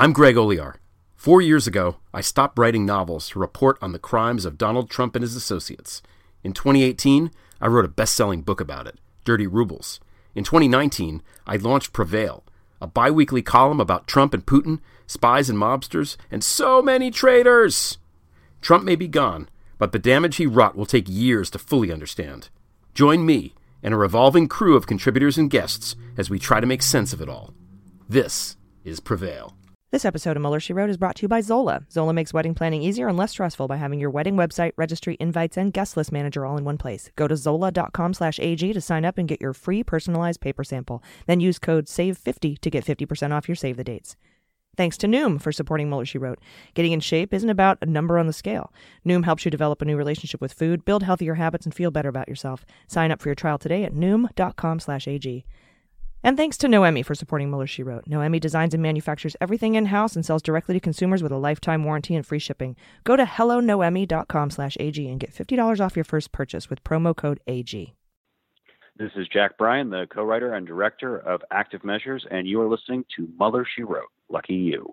I'm Greg Olear. Four years ago, I stopped writing novels to report on the crimes of Donald Trump and his associates. In 2018, I wrote a best selling book about it, Dirty Rubles. In 2019, I launched Prevail, a bi weekly column about Trump and Putin, spies and mobsters, and so many traitors. Trump may be gone, but the damage he wrought will take years to fully understand. Join me and a revolving crew of contributors and guests as we try to make sense of it all. This is Prevail. This episode of Mueller She Wrote is brought to you by Zola. Zola makes wedding planning easier and less stressful by having your wedding website, registry, invites, and guest list manager all in one place. Go to zola.com slash AG to sign up and get your free personalized paper sample. Then use code SAVE50 to get 50% off your save the dates. Thanks to Noom for supporting Mueller She Wrote. Getting in shape isn't about a number on the scale. Noom helps you develop a new relationship with food, build healthier habits, and feel better about yourself. Sign up for your trial today at noom.com slash AG. And thanks to Noemi for supporting Mueller She Wrote. Noemi designs and manufactures everything in-house and sells directly to consumers with a lifetime warranty and free shipping. Go to hellonoemi.com slash AG and get $50 off your first purchase with promo code AG. This is Jack Bryan, the co-writer and director of Active Measures, and you are listening to Mueller She Wrote. Lucky you.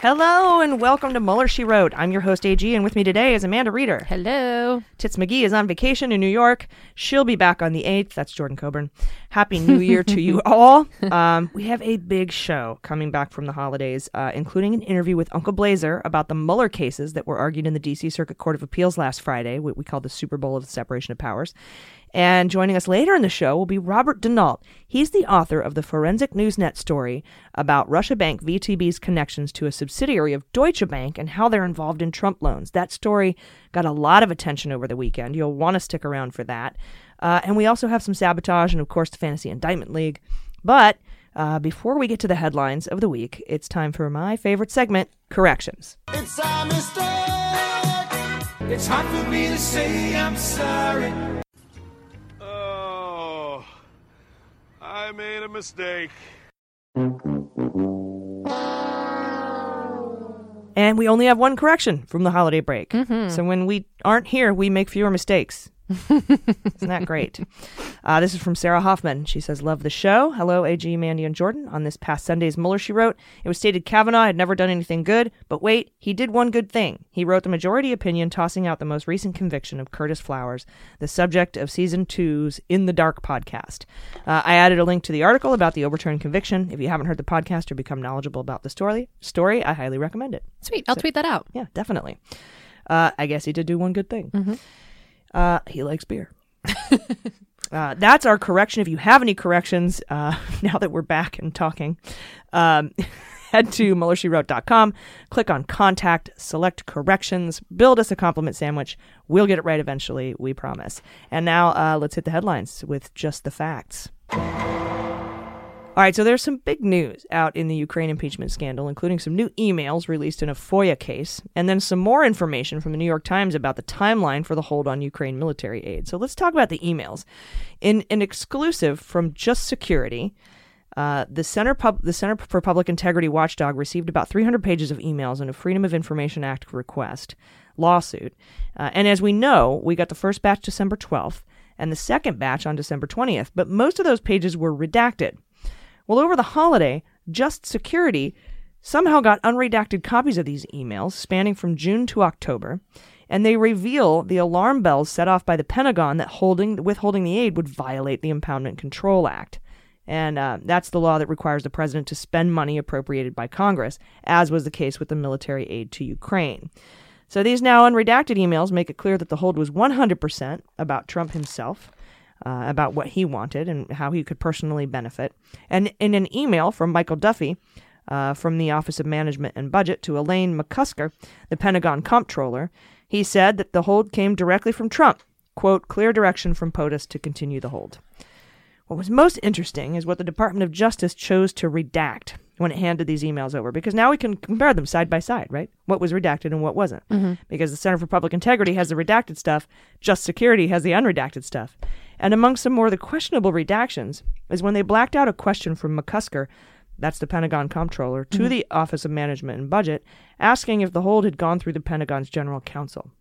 Hello and welcome to Mueller She Wrote. I'm your host AG, and with me today is Amanda Reeder. Hello. Tits McGee is on vacation in New York. She'll be back on the 8th. That's Jordan Coburn. Happy New Year to you all. Um, we have a big show coming back from the holidays, uh, including an interview with Uncle Blazer about the Mueller cases that were argued in the D.C. Circuit Court of Appeals last Friday, what we call the Super Bowl of the separation of powers. And joining us later in the show will be Robert Denault. He's the author of the Forensic Newsnet story about Russia Bank VTB's connections to a subsidiary of Deutsche Bank and how they're involved in Trump loans. That story got a lot of attention over the weekend. You'll want to stick around for that. Uh, and we also have some sabotage and, of course, the Fantasy Indictment League. But uh, before we get to the headlines of the week, it's time for my favorite segment corrections. It's a mistake. It's hard for me to say I'm sorry. I made a mistake. And we only have one correction from the holiday break. Mhm. So when we aren't here, we make fewer mistakes. Isn't that great? Uh, this is from Sarah Hoffman. She says, Love the show. Hello, AG, Mandy, and Jordan. On this past Sunday's Mueller, she wrote, It was stated Kavanaugh had never done anything good, but wait, he did one good thing. He wrote the majority opinion, tossing out the most recent conviction of Curtis Flowers, the subject of season two's In the Dark podcast. Uh, I added a link to the article about the overturned conviction. If you haven't heard the podcast or become knowledgeable about the story, story I highly recommend it. Sweet. I'll So- tweet that out. Yeah, definitely. Uh, I guess he did do one good thing. Mm-hmm. Uh, he likes beer. uh, that's our correction. If you have any corrections, uh, now that we're back and talking, um, head to MuellerSheWrote.com, click on Contact, select Corrections, build us a compliment sandwich. We'll get it right eventually, we promise. And now uh, let's hit the headlines with just the facts. All right, so there's some big news out in the Ukraine impeachment scandal, including some new emails released in a FOIA case, and then some more information from the New York Times about the timeline for the hold on Ukraine military aid. So let's talk about the emails. In an exclusive from Just Security, uh, the Center Pub- the Center for Public Integrity Watchdog received about 300 pages of emails in a Freedom of Information Act request lawsuit. Uh, and as we know, we got the first batch December 12th and the second batch on December 20th, but most of those pages were redacted. Well, over the holiday, Just Security somehow got unredacted copies of these emails spanning from June to October, and they reveal the alarm bells set off by the Pentagon that holding withholding the aid would violate the Impoundment Control Act. And uh, that's the law that requires the president to spend money appropriated by Congress, as was the case with the military aid to Ukraine. So these now unredacted emails make it clear that the hold was 100% about Trump himself, uh, about what he wanted and how he could personally benefit. And in an email from Michael Duffy uh, from the Office of Management and Budget to Elaine McCusker, the Pentagon comptroller, he said that the hold came directly from Trump. Quote, clear direction from POTUS to continue the hold. What was most interesting is what the Department of Justice chose to redact when it handed these emails over, because now we can compare them side by side, right? What was redacted and what wasn't. Mhm. Because the Center for Public Integrity has the redacted stuff, Just Security has the unredacted stuff. And among some more of the questionable redactions is when they blacked out a question from McCusker, that's the Pentagon comptroller, to Mhm. the Office of Management and Budget, asking if the hold had gone through the Pentagon's general counsel.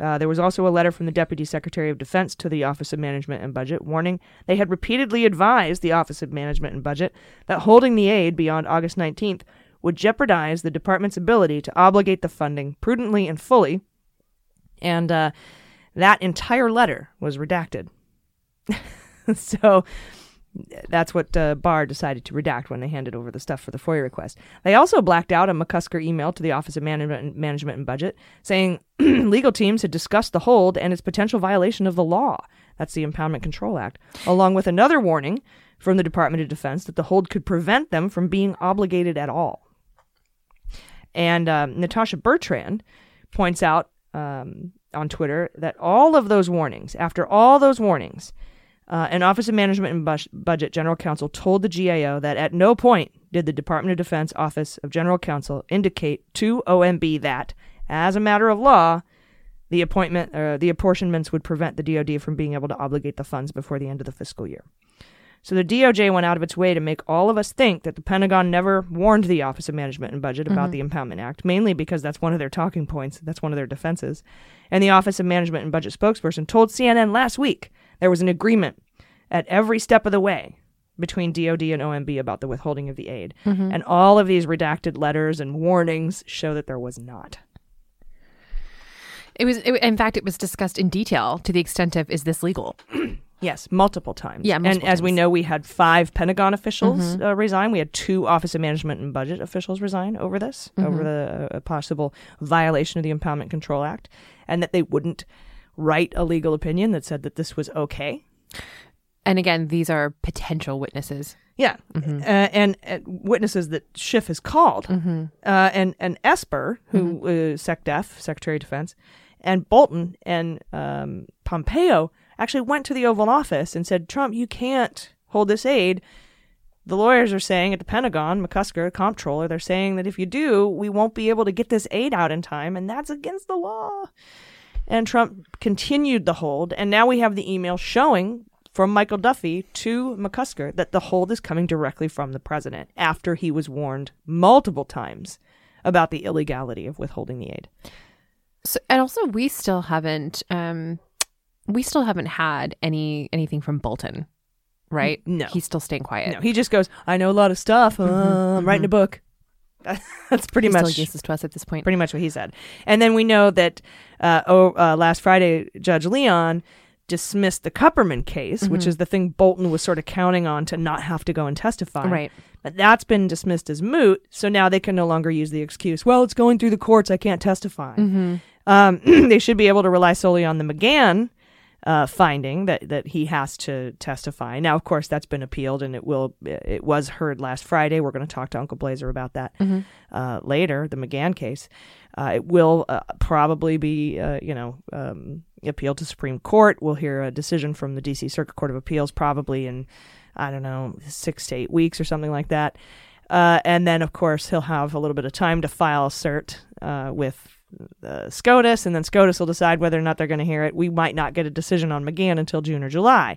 Uh, there was also a letter from the Deputy Secretary of Defense to the Office of Management and Budget warning they had repeatedly advised the Office of Management and Budget that holding the aid beyond August 19th would jeopardize the department's ability to obligate the funding prudently and fully. And uh, that entire letter was redacted. so that's what uh, Barr decided to redact when they handed over the stuff for the FOIA request. They also blacked out a McCusker email to the Office of Management, Management and Budget saying legal teams had discussed the hold and its potential violation of the law. That's the Impoundment Control Act, along with another warning from the Department of Defense that the hold could prevent them from being obligated at all. And um, Natasha Bertrand points out um, on Twitter that all of those warnings, after all those warnings, uh, an Office of Management and Bus- Budget General Counsel told the GAO that at no point did the Department of Defense Office of General Counsel indicate to OMB that, as a matter of law, the appointment uh, the apportionments would prevent the DoD from being able to obligate the funds before the end of the fiscal year. So the DOJ went out of its way to make all of us think that the Pentagon never warned the Office of Management and Budget about Mhm. the Impoundment Act, mainly because that's one of their talking points, that's one of their defenses. And the Office of Management and Budget spokesperson told CNN last week there was an agreement at every step of the way between DoD and OMB about the withholding of the aid. Mhm. And all of these redacted letters and warnings show that there was not. It was, it, in fact, it was discussed in detail to the extent of is this legal? Yes, multiple times. Yeah, and multiple as we know, we had five Pentagon officials Mhm. uh, resign. We had two Office of Management and Budget officials resign over this, over Mhm. the uh, possible violation of the Impoundment Control Act, and that they wouldn't write a legal opinion that said that this was okay. And again, these are potential witnesses. Yeah, Mhm. uh, and uh, witnesses that Schiff has called, Mhm. uh, and and Esper, who uh, SecDef, Secretary of Defense, and Bolton and um, Pompeo actually went to the Oval Office and said, "Trump, you can't hold this aid." The lawyers are saying at the Pentagon, McCusker, comptroller, they're saying that if you do, we won't be able to get this aid out in time, and that's against the law. And Trump continued the hold, and now we have the email showing from Michael Duffy to McCusker that the hold is coming directly from the president after he was warned multiple times about the illegality of withholding the aid. So, and also, we still haven't, um, we still haven't had any anything from Bolton, right? No. he's still staying quiet. No, he just goes, "I know a lot of stuff. Uh, I'm writing a book." That's pretty He still much uses to us at this point. Pretty much what he said. And then we know that uh, oh, uh, last Friday, Judge Leon dismissed the Kupperman case, which Mhm. is the thing Bolton was sort of counting on to not have to go and testify. Right. But that's been dismissed as moot, so now they can no longer use the excuse, well, it's going through the courts, I can't testify. Mhm. Um, they should be able to rely solely on the McGahn uh, finding that, that he has to testify. Now, of course, that's been appealed and it will it was heard last Friday. We're going to talk to Uncle Blazer about that Mhm. uh, later. The McGahn case. Uh, it will uh, probably be uh, you know um, appealed to Supreme Court. We'll hear a decision from the D.C. Circuit Court of Appeals probably in I don't know six to eight weeks or something like that. Uh, and then, of course, he'll have a little bit of time to file a cert uh, with uh, SCOTUS, and then SCOTUS will decide whether or not they're going to hear it. We might not get a decision on McGahn until June or July,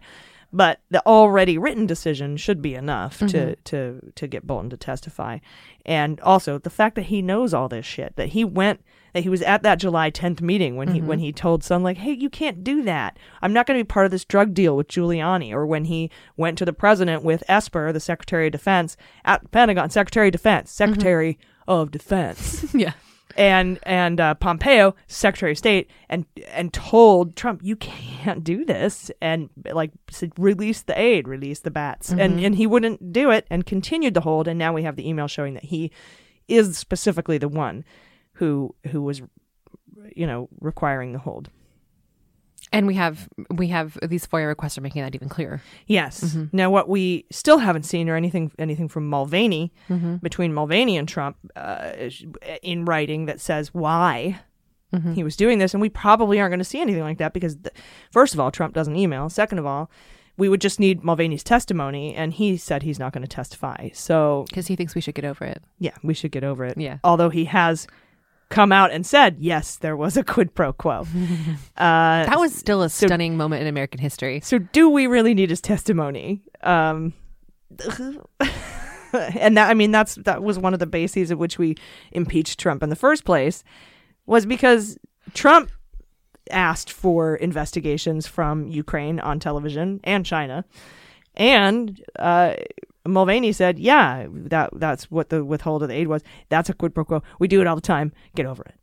but the already written decision should be enough to, Mhm. to to get Bolton to testify. And also the fact that he knows all this shit, that he went, that he was at that July 10th meeting when he Mhm. when he told Sun like, "Hey, you can't do that. I'm not going to be part of this drug deal with Giuliani." Or when he went to the president with Esper, the Secretary of Defense, at the Pentagon, Secretary of Defense, Secretary of Defense yeah. And and uh, Pompeo, Secretary of State, and and told Trump, "You can't do this," and like said, release the aid, release the bats, and Mhm. and he wouldn't do it, and continued to hold, and now we have the email showing that he is specifically the one who who was you know, requiring the hold. And we have we have these FOIA requests are making that even clearer. Yes. Mhm. Now, what we still haven't seen or anything anything from Mulvaney Mhm. between Mulvaney and Trump uh, in writing that says why Mhm. he was doing this, and we probably aren't going to see anything like that because, th- first of all, Trump doesn't email. Second of all, we would just need Mulvaney's testimony, and he said he's not going to testify. So because he thinks we should get over it. Yeah, we should get over it. Yeah. Although he has come out and said yes, there was a quid pro quo. uh, That was still a stunning moment in American history. So, do we really need his testimony? Um, and that I mean, that's that was one of the bases of which we impeached Trump in the first place, was because Trump asked for investigations from Ukraine on television and China, and uh, Mulvaney said, "Yeah, that that's what the withhold of the aid was. That's a quid pro quo. We do it all the time. Get over it."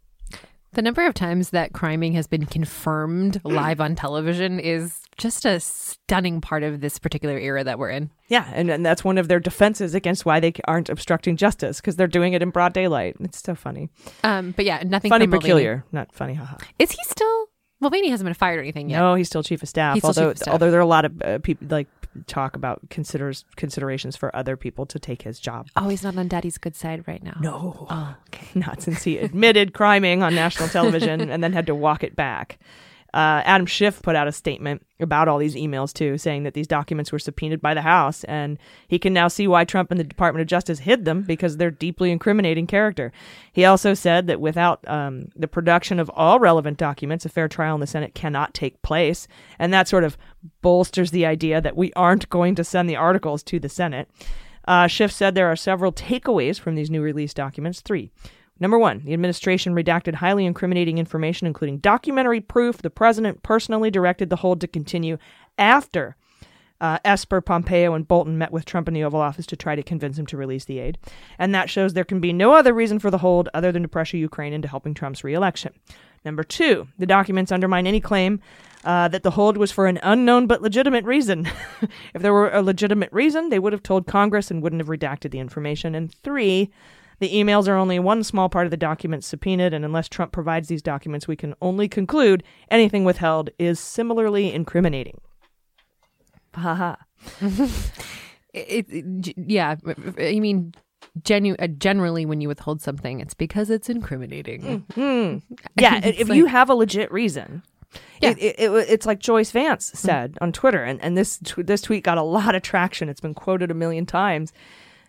The number of times that criming has been confirmed live on television is just a stunning part of this particular era that we're in. Yeah, and, and that's one of their defenses against why they aren't obstructing justice because they're doing it in broad daylight. It's so funny. Um, but yeah, nothing funny, peculiar, not funny. Haha. Is he still? Mulvaney hasn't been fired or anything yet. No, he's still chief of staff. He's still although, chief of staff. although there are a lot of uh, people like talk about considers considerations for other people to take his job. Oh, he's not on Daddy's good side right now. No. Oh, okay. Not since he admitted criming on national television and then had to walk it back. Uh, Adam Schiff put out a statement about all these emails too, saying that these documents were subpoenaed by the House, and he can now see why Trump and the Department of Justice hid them because they're deeply incriminating character. He also said that without um, the production of all relevant documents, a fair trial in the Senate cannot take place, and that sort of bolsters the idea that we aren't going to send the articles to the Senate. Uh, Schiff said there are several takeaways from these new release documents. Three. Number one, the administration redacted highly incriminating information, including documentary proof the president personally directed the hold to continue after uh, Esper, Pompeo, and Bolton met with Trump in the Oval Office to try to convince him to release the aid. And that shows there can be no other reason for the hold other than to pressure Ukraine into helping Trump's reelection. Number two, the documents undermine any claim uh, that the hold was for an unknown but legitimate reason. if there were a legitimate reason, they would have told Congress and wouldn't have redacted the information. And three, the emails are only one small part of the documents subpoenaed, and unless Trump provides these documents, we can only conclude anything withheld is similarly incriminating. Haha. It, it- yeah, I mean, genu- uh, generally when you withhold something, it's because it's incriminating. Hmm. Yeah, if like- you have a legit reason. Yeah. It, it, it- it's like Joyce Vance said on Twitter, and, and this tw- this tweet got a lot of traction. It's been quoted a million times.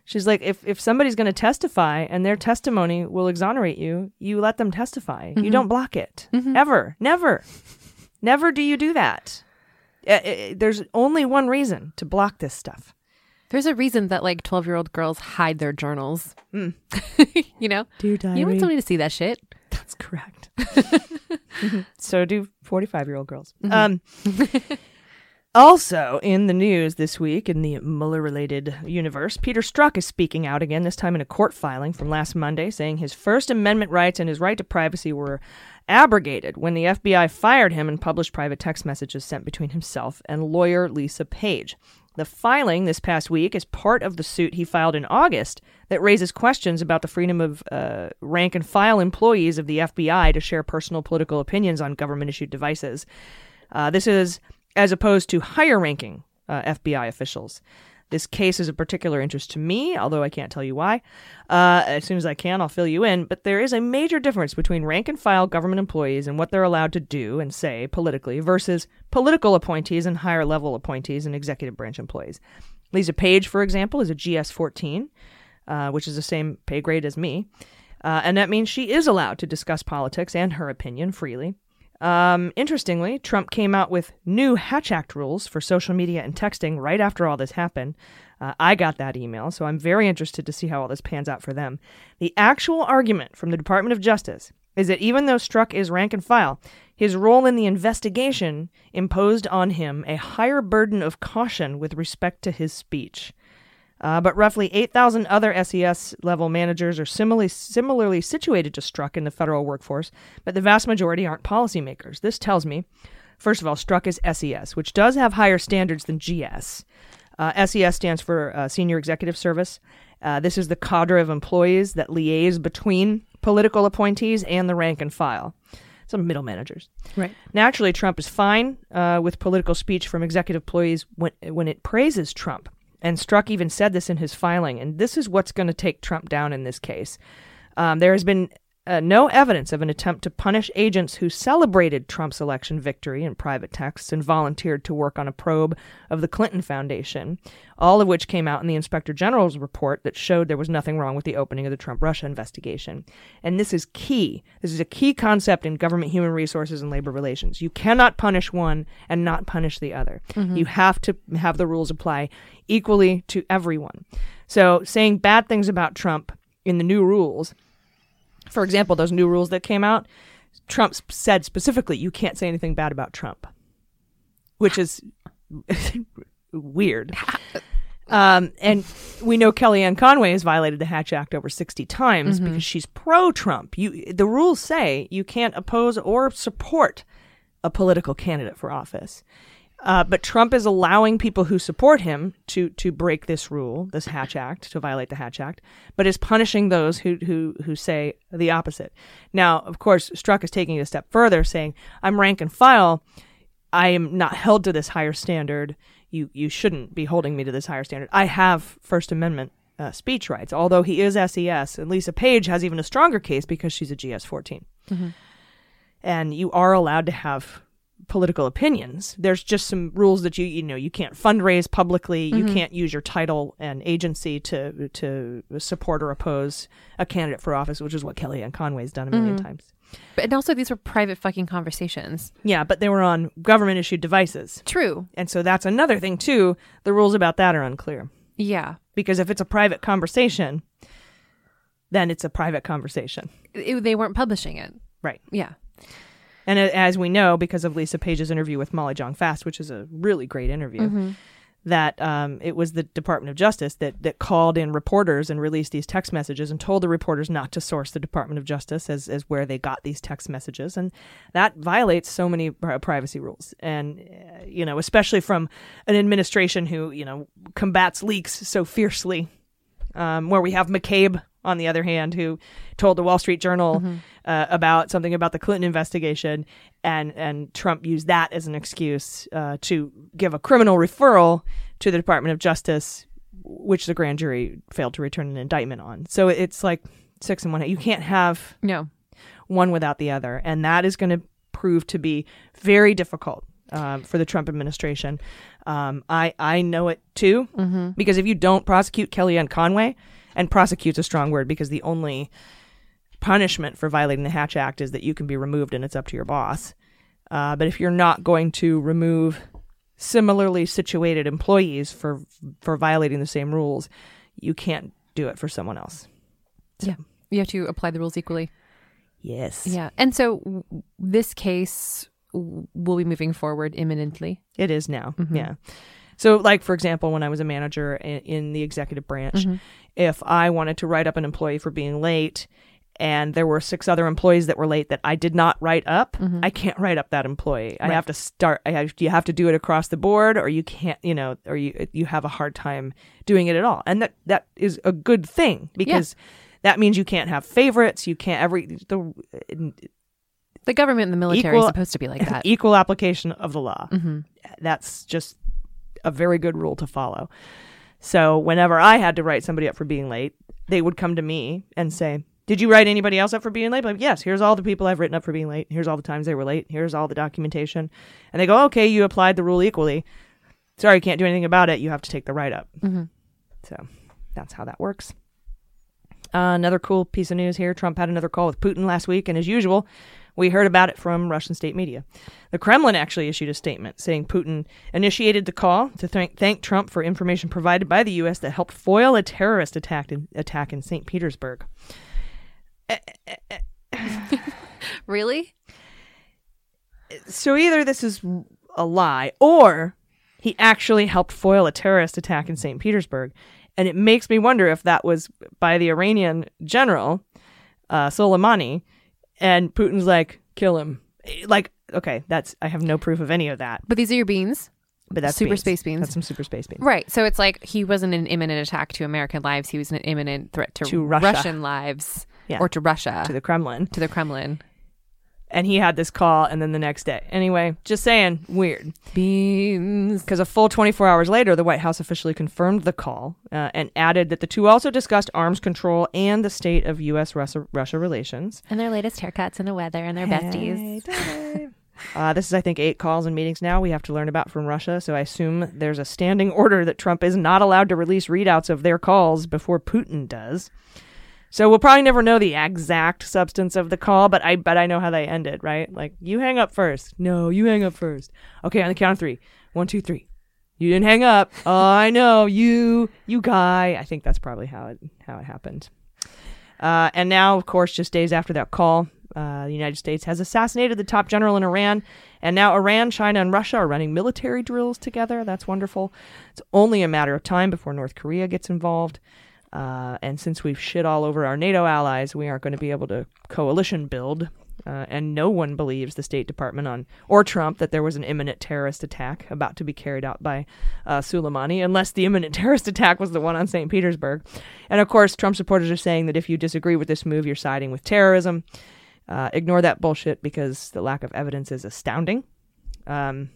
She's like, if, if somebody's going to testify and their testimony will exonerate you, you let them testify. You Mhm. don't block it. Ever. Never. Never do you do that. Uh, uh, there's only one reason to block this stuff. There's a reason that like 12 year old girls hide their journals. Mm. you know? You want somebody to see that shit. That's correct. so do 45 year old girls. Mhm. Um, also, in the news this week, in the Mueller related universe, Peter Strzok is speaking out again, this time in a court filing from last Monday, saying his First Amendment rights and his right to privacy were abrogated when the FBI fired him and published private text messages sent between himself and lawyer Lisa Page. The filing this past week is part of the suit he filed in August that raises questions about the freedom of uh, rank and file employees of the FBI to share personal political opinions on government issued devices. Uh, this is as opposed to higher ranking uh, FBI officials. This case is of particular interest to me, although I can't tell you why. Uh, as soon as I can, I'll fill you in. But there is a major difference between rank and file government employees and what they're allowed to do and say politically versus political appointees and higher level appointees and executive branch employees. Lisa Page, for example, is a GS 14, uh, which is the same pay grade as me. Uh, and that means she is allowed to discuss politics and her opinion freely. Um, interestingly, Trump came out with new Hatch Act rules for social media and texting right after all this happened. Uh, I got that email, so I'm very interested to see how all this pans out for them. The actual argument from the Department of Justice is that even though Strzok is rank and file, his role in the investigation imposed on him a higher burden of caution with respect to his speech. Uh, but roughly 8,000 other SES level managers are similarly, similarly situated to Strzok in the federal workforce, but the vast majority aren't policymakers. This tells me, first of all, Strzok is SES, which does have higher standards than GS. Uh, SES stands for uh, Senior Executive Service. Uh, this is the cadre of employees that liaise between political appointees and the rank and file. some middle managers. Right. Naturally, Trump is fine uh, with political speech from executive employees when when it praises Trump. And Strzok even said this in his filing, and this is what's going to take Trump down in this case. Um, there has been uh, no evidence of an attempt to punish agents who celebrated Trump's election victory in private texts and volunteered to work on a probe of the Clinton Foundation, all of which came out in the Inspector General's report that showed there was nothing wrong with the opening of the Trump Russia investigation. And this is key. This is a key concept in government human resources and labor relations. You cannot punish one and not punish the other. Mhm. You have to have the rules apply equally to everyone. So saying bad things about Trump in the new rules for example, those new rules that came out, Trump said specifically, you can't say anything bad about Trump, which is weird. Um, and we know Kellyanne Conway has violated the Hatch Act over 60 times Mhm. because she's pro-Trump. You, the rules say you can't oppose or support a political candidate for office. Uh, but Trump is allowing people who support him to to break this rule, this Hatch Act, to violate the Hatch Act, but is punishing those who who who say the opposite. Now, of course, Strzok is taking it a step further, saying, "I'm rank and file. I am not held to this higher standard. You you shouldn't be holding me to this higher standard. I have First Amendment." Uh, speech rights, although he is SES, and Lisa Page has even a stronger case because she's a GS 14 Mhm. and you are allowed to have political opinions. There's just some rules that you you know you can't fundraise publicly. You Mhm. can't use your title and agency to to support or oppose a candidate for office, which is what Kellyanne Conway's done a 1000000 Mhm. times. But and also these were private fucking conversations. Yeah, but they were on government issued devices. True. And so that's another thing too. The rules about that are unclear. Yeah. Because if it's a private conversation, then it's a private conversation. It- they weren't publishing it. Right. Yeah. And as we know, because of Lisa Page's interview with Molly Jong Fast, which is a really great interview, Mhm. that um, it was the Department of Justice that, that called in reporters and released these text messages and told the reporters not to source the Department of Justice as, as where they got these text messages. And that violates so many privacy rules. And, uh, you know, especially from an administration who, you know, combats leaks so fiercely, um, where we have McCabe, on the other hand, who told the Wall Street Journal uh, about something about the Clinton investigation, and and Trump used that as an excuse uh, to give a criminal referral to the Department of Justice, which the grand jury failed to return an indictment on. So it's like six and one. You can't have no one without the other, and that is going to prove to be very difficult um, for the Trump administration. Um, I I know it too Mhm. because if you don't prosecute Kellyanne Conway, and prosecute's a strong word because the only punishment for violating the Hatch Act is that you can be removed and it's up to your boss. Uh, but if you're not going to remove similarly situated employees for for violating the same rules, you can't do it for someone else. Yeah. You have to apply the rules equally. Yes. Yeah. And so w- this case will be moving forward imminently. It is now. Mhm. Yeah. So, like for example, when I was a manager in, in the executive branch, Mhm. If I wanted to write up an employee for being late, and there were six other employees that were late that I did not write up, Mhm. I can't write up that employee. I have to start. I have you have to do it across the board, or you can't. You know, or you you have a hard time doing it at all, and that that is a good thing because. That means you can't have favorites. You can't every the The government and the military is supposed to be like that. Equal application of the law. Mhm. That's just a very good rule to follow. So whenever I had to write somebody up for being late, they would come to me and say, "Did you write anybody else up for being late?" Like, yes. Here's all the people I've written up for being late. Here's all the times they were late. Here's all the documentation. And they go, "Okay, you applied the rule equally. Sorry, you can't do anything about it. You have to take the write up." Mhm. So that's how that works. Uh, another cool piece of news here Trump had another call with Putin last week, and as usual, we heard about it from Russian state media. The Kremlin actually issued a statement saying Putin initiated the call to thank, thank Trump for information provided by the U.S. that helped foil a terrorist attack in, attack in St. Petersburg. Really? So either this is a lie or he actually helped foil a terrorist attack in St. Petersburg. And it makes me wonder if that was by the Iranian general, uh, Soleimani, and Putin's like, kill him. Like, okay, that's, I have no proof of any of that. But these are your beans. But that's super beans. space beans. That's some super space beans. Right. So it's like he wasn't an imminent attack to American lives. He was an imminent threat to, To Russia. Russian lives Yeah. or to Russia. To the Kremlin. To the Kremlin. And he had this call, and then the next day. Anyway, just saying, weird. Beans. Because a full 24 hours later, the White House officially confirmed the call uh, and added that the two also discussed arms control and the state of U.S. Russia, Russia relations. And their latest haircuts and the weather and their besties. Uh, this is, I think, eight calls and meetings now we have to learn about from Russia. So I assume there's a standing order that Trump is not allowed to release readouts of their calls before Putin does. So we'll probably never know the exact substance of the call, but I but I know how they ended, right? Like you hang up first. No, you hang up first. Okay, on the count of three. One, two, three. You didn't hang up. Oh, I know you, you guy. I think that's probably how it how it happened. Uh, and now, of course, just days after that call, uh, the United States has assassinated the top general in Iran, and now Iran, China, and Russia are running military drills together. That's wonderful. It's only a matter of time before North Korea gets involved. Uh, and since we've shit all over our NATO allies, we aren't going to be able to coalition build. Uh, and no one believes the State Department on or Trump that there was an imminent terrorist attack about to be carried out by uh, Soleimani, unless the imminent terrorist attack was the one on St. Petersburg. And of course, Trump supporters are saying that if you disagree with this move, you're siding with terrorism. Uh, ignore that bullshit because the lack of evidence is astounding. Um,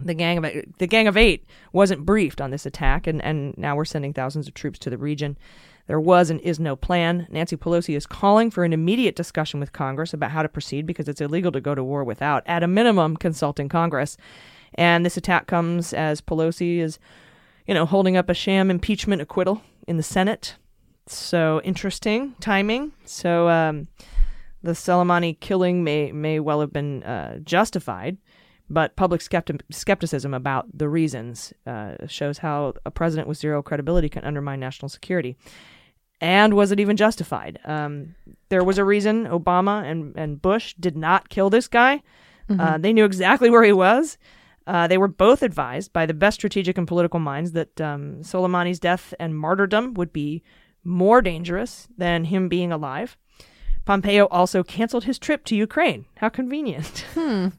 the gang of the gang of eight wasn't briefed on this attack, and, and now we're sending thousands of troops to the region. There was and is no plan. Nancy Pelosi is calling for an immediate discussion with Congress about how to proceed because it's illegal to go to war without, at a minimum, consulting Congress. And this attack comes as Pelosi is, you know, holding up a sham impeachment acquittal in the Senate. So interesting timing. So um, the Soleimani killing may may well have been uh, justified, but public skepti- skepticism about the reasons uh, shows how a president with zero credibility can undermine national security. And was it even justified? Um, there was a reason Obama and, and Bush did not kill this guy. Uh, they knew exactly where he was. Uh, they were both advised by the best strategic and political minds that um, Soleimani's death and martyrdom would be more dangerous than him being alive. Pompeo also canceled his trip to Ukraine. How convenient. Hmm.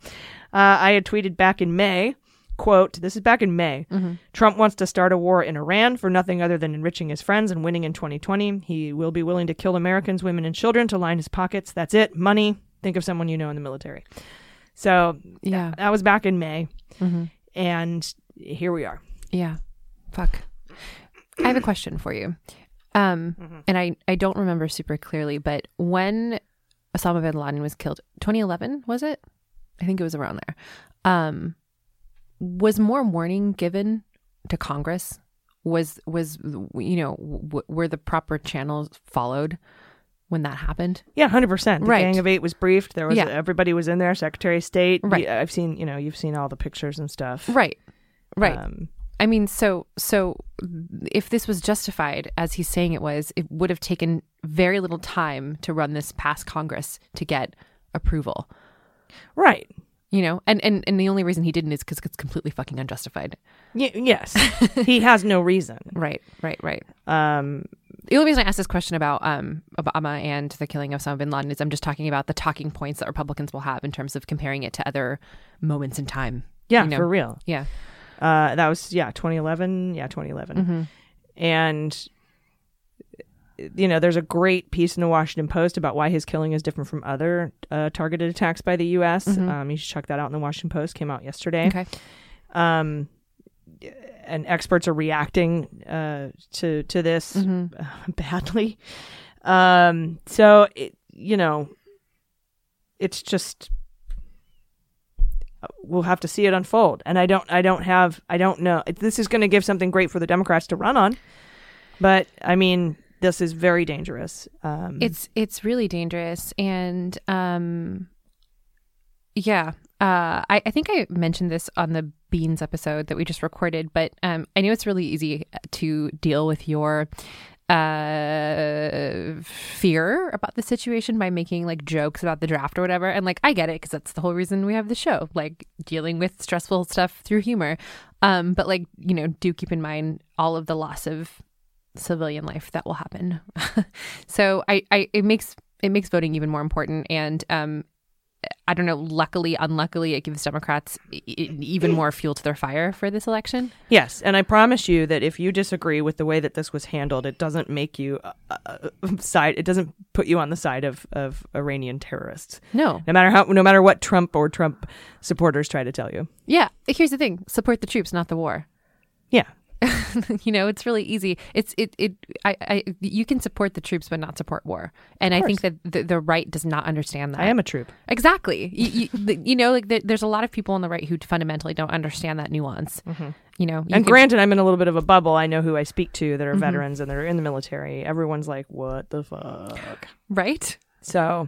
Uh, I had tweeted back in May, quote, this is back in May. Mhm. Trump wants to start a war in Iran for nothing other than enriching his friends and winning in 2020. He will be willing to kill Americans, women, and children to line his pockets. That's it. Money. Think of someone you know in the military. So Yeah. that was back in May. Mhm. And here we are. Yeah. Fuck. I have a question for you. Um, Mm-hmm. and I, I don't remember super clearly, but when Osama bin Laden was killed, 2011, was it? I think it was around there. Um, was more warning given to Congress? Was, was, you know, w- were the proper channels followed when that happened? Yeah, hundred percent. The Right. Gang of Eight was briefed. There was Yeah. everybody was in there. Secretary of State. Right. I've seen. You know, you've seen all the pictures and stuff. Right. Right. Um, I mean, so so if this was justified as he's saying it was, it would have taken very little time to run this past Congress to get approval. Right. You know, and and, and the only reason he didn't is because it's completely fucking unjustified. Y- yes, he has no reason. Right, right, right. Um, the only reason I asked this question about um, Obama and the killing of Osama bin Laden is I'm just talking about the talking points that Republicans will have in terms of comparing it to other moments in time. Yeah, you know? for real. Yeah. Uh, that was yeah, 2011. Yeah, 2011. Mhm. And you know, there's a great piece in the Washington Post about why his killing is different from other uh, targeted attacks by the U.S. Mhm. Um, you should check that out in the Washington Post. Came out yesterday. Okay. Um, and experts are reacting uh, to to this Mhm. uh, badly. Um, so it, you know, it's just we'll have to see it unfold. And I don't, I don't have, I don't know. This is going to give something great for the Democrats to run on, but I mean, this is very dangerous. Um, It's it's really dangerous, and um, yeah, uh, I, I think I mentioned this on the beans episode that we just recorded, but um, I know it's really easy to deal with your uh fear about the situation by making like jokes about the draft or whatever and like i get it because that's the whole reason we have the show like dealing with stressful stuff through humor um but like you know do keep in mind all of the loss of civilian life that will happen so I, I it makes it makes voting even more important and um I don't know. Luckily, unluckily, it gives Democrats even more fuel to their fire for this election. Yes, and I promise you that if you disagree with the way that this was handled, it doesn't make you uh, uh, side. It doesn't put you on the side of, of Iranian terrorists. No. no matter how, no matter what Trump or Trump supporters try to tell you. Yeah. Here's the thing: support the troops, not the war. Yeah. you know, it's really easy. It's it it I, I you can support the troops but not support war, and I think that the, the right does not understand that. I am a troop. Exactly. You, you, you know, like there, there's a lot of people on the right who fundamentally don't understand that nuance. You know, you and granted, I'm in a little bit of a bubble. I know who I speak to that are Mhm. veterans and that are in the military. Everyone's like, "What the fuck?" right? So,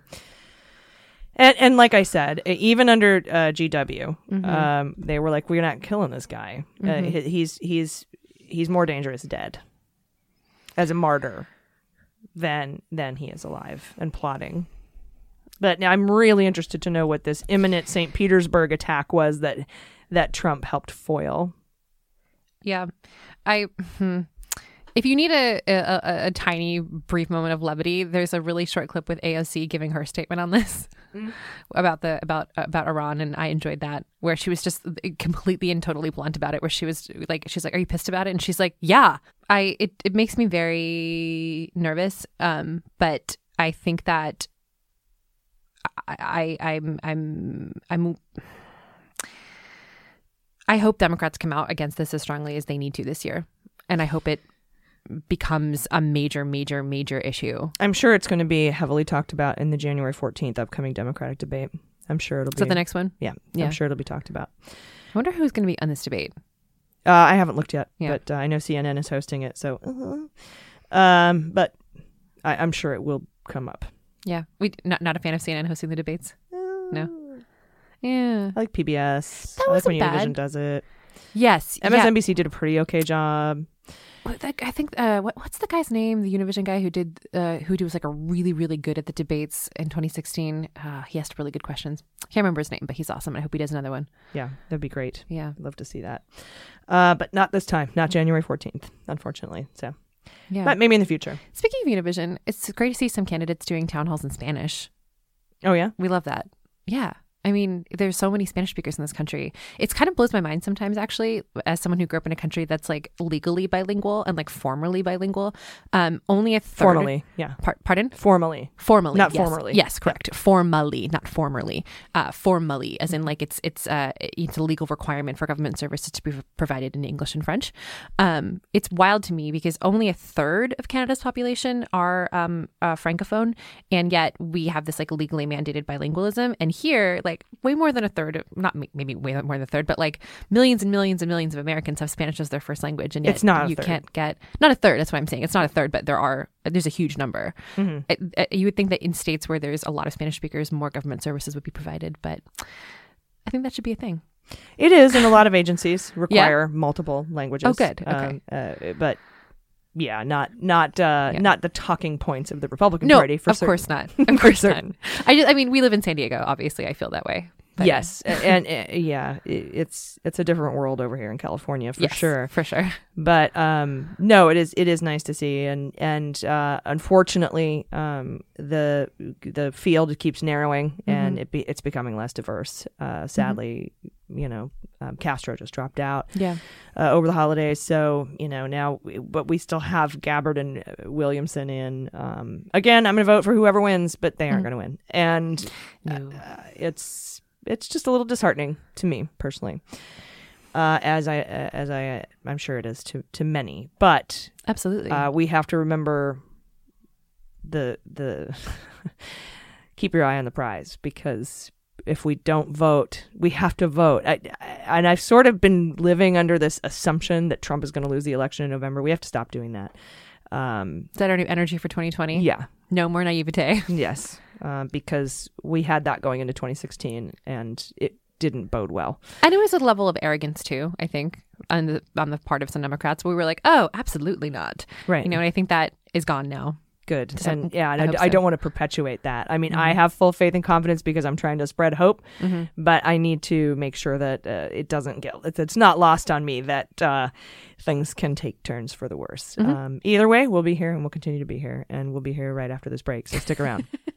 and and like I said, even under uh, GW, Mhm. um, they were like, "We're not killing this guy. Uh, Mhm. he- he's he's he's more dangerous dead as a martyr than than he is alive and plotting." But I'm really interested to know what this imminent St. Petersburg attack was that that Trump helped foil. Yeah, I. Hmm. If you need a, a, a, tiny brief moment of levity, there's a really short clip with AOC giving her statement on this about the about about Iran, and I enjoyed that where she was just completely and totally blunt about it. Where she was like, she's like, "Are you pissed about it?" And she's like, "Yeah." I it it makes me very nervous, um, but I think that I, I I'm I'm I'm I hope Democrats come out against this as strongly as they need to this year. And I hope it becomes a major, major, major issue. I'm sure it's going to be heavily talked about in the January 14th upcoming Democratic debate. I'm sure it'll Is be the next one? Yeah, Yeah. I'm sure it'll be talked about. I wonder who's going to be on this debate. Uh, I haven't looked yet, Yeah. but uh, I know CNN is hosting it. So, uh, um, but I, I'm sure it will come up. Yeah. We not not a fan of CNN hosting the debates. No. Yeah. I like PBS. That I like when Univision bad. does it. Yes. yeah. MSNBC did a pretty okay job. I think uh, what, what's the guy's name? The Univision guy who did uh, who was like a really really good at the debates in 2016. Uh, he asked really good questions. Can't remember his name, but he's awesome. I hope he does another one. Yeah, that'd be great. Yeah. I'd love to see that. Uh, but not this time, not January 14th, unfortunately. So, Yeah. but maybe in the future. Speaking of Univision, it's great to see some candidates doing town halls in Spanish. Oh, yeah? We love that. Yeah. I mean, there's so many Spanish speakers in this country. It's kind of blows my mind sometimes, actually, as someone who grew up in a country that's like legally bilingual and like formally bilingual. Um, only a third. Formally, yeah. Par- pardon? Formally. Formally, Not yes. formerly. Yes, correct. Formally, not formerly. Uh, formally, as in like it's it's uh it's a legal requirement for government services to be provided in English and French. Um, it's wild to me because only a third of Canada's population are um uh, francophone, and yet we have this like legally mandated bilingualism. And here, like way more than a third, of, not maybe way more than a third, but like millions and millions and millions of Americans have Spanish as their first language, and yet It's not you third. can't get not a third. That's what I'm saying. It's not a third, but there are there's a huge number. Uh, you would think that in states where there's a lot of Spanish speakers, more government services would be provided, but I think that should be a thing. It is, and a lot of agencies require multiple languages. Oh, good. Okay. Um, uh, but yeah, not not uh, not the talking points of the Republican No, Party. For of certain. course not. Of course not. I just, I mean, we live in San Diego. Obviously, I feel that way. But- yes, and, uh, yeah, it's it's a different world over here in California for Yes, sure, for sure. But um, no, it is it is nice to see, and and uh, unfortunately, um, the the field keeps narrowing, and Mhm. it be, it's becoming less diverse. Uh, sadly, you know, um, Castro just dropped out. Yeah. Uh, over the holidays, so you know now, but we still have Gabbard and uh, Williamson in. Um, again, I'm going to vote for whoever wins, but they aren't Mhm. going to win, and uh, it's it's just a little disheartening to me personally. Uh, as I uh, as I I'm sure it is to to many, but Absolutely. uh, we have to remember the the keep your eye on the prize because if we don't vote, we have to vote. I, I, and I've sort of been living under this assumption that Trump is going to lose the election in November. We have to stop doing that. Um, Is that our new energy for 2020? Yeah. No more naivete. yes, uh, because we had that going into 2016, and it didn't bode well. And it was a level of arrogance too, I think, on the on the part of some Democrats. We were like, "Oh, absolutely not." Right. You know, and I think that is gone now. Good. So, and yeah, and I I, hope I don't want to perpetuate that. I mean, I Mhm. have full faith and confidence because I'm trying to spread hope, Mhm. but I need to make sure that uh, it doesn't get, it's, it's not lost on me that uh, things can take turns for the worse. Mhm. Um, either way, we'll be here and we'll continue to be here, and we'll be here right after this break. So stick around.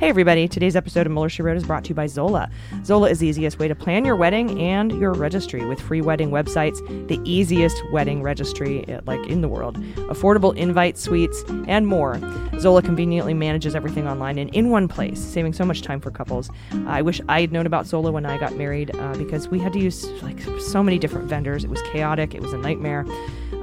Hey, everybody. Today's episode of Mueller She Wrote is brought to you by Zola. Zola is the easiest way to plan your wedding and your registry with free wedding websites, the easiest wedding registry uh, like in the world, affordable invite suites, and more. Zola conveniently manages everything online and in one place, saving so much time for couples. I wish I had known about Zola when I got married uh, because we had to use like so many different vendors. It was chaotic, it was a nightmare.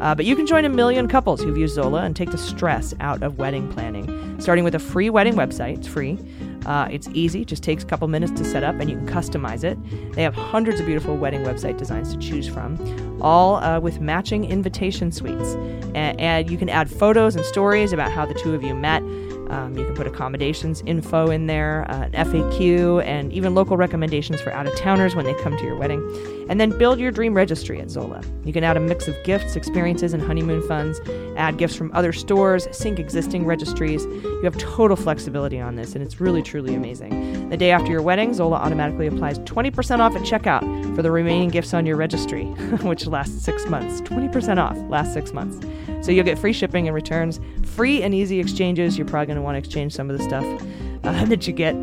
Uh, but you can join a million couples who've used Zola and take the stress out of wedding planning. Starting with a free wedding website, it's free. Uh, it's easy, just takes a couple minutes to set up, and you can customize it. They have hundreds of beautiful wedding website designs to choose from, all uh, with matching invitation suites. And, and you can add photos and stories about how the two of you met. Um, you can put accommodations info in there, uh, an FAQ, and even local recommendations for out of towners when they come to your wedding. And then build your dream registry at Zola. You can add a mix of gifts, experiences, and honeymoon funds, add gifts from other stores, sync existing registries. You have total flexibility on this, and it's really, truly amazing. The day after your wedding, Zola automatically applies 20% off at checkout for the remaining gifts on your registry, which lasts six months. 20% off, lasts six months. So you'll get free shipping and returns, free and easy exchanges. You're probably going to want to exchange some of the stuff uh, that you get,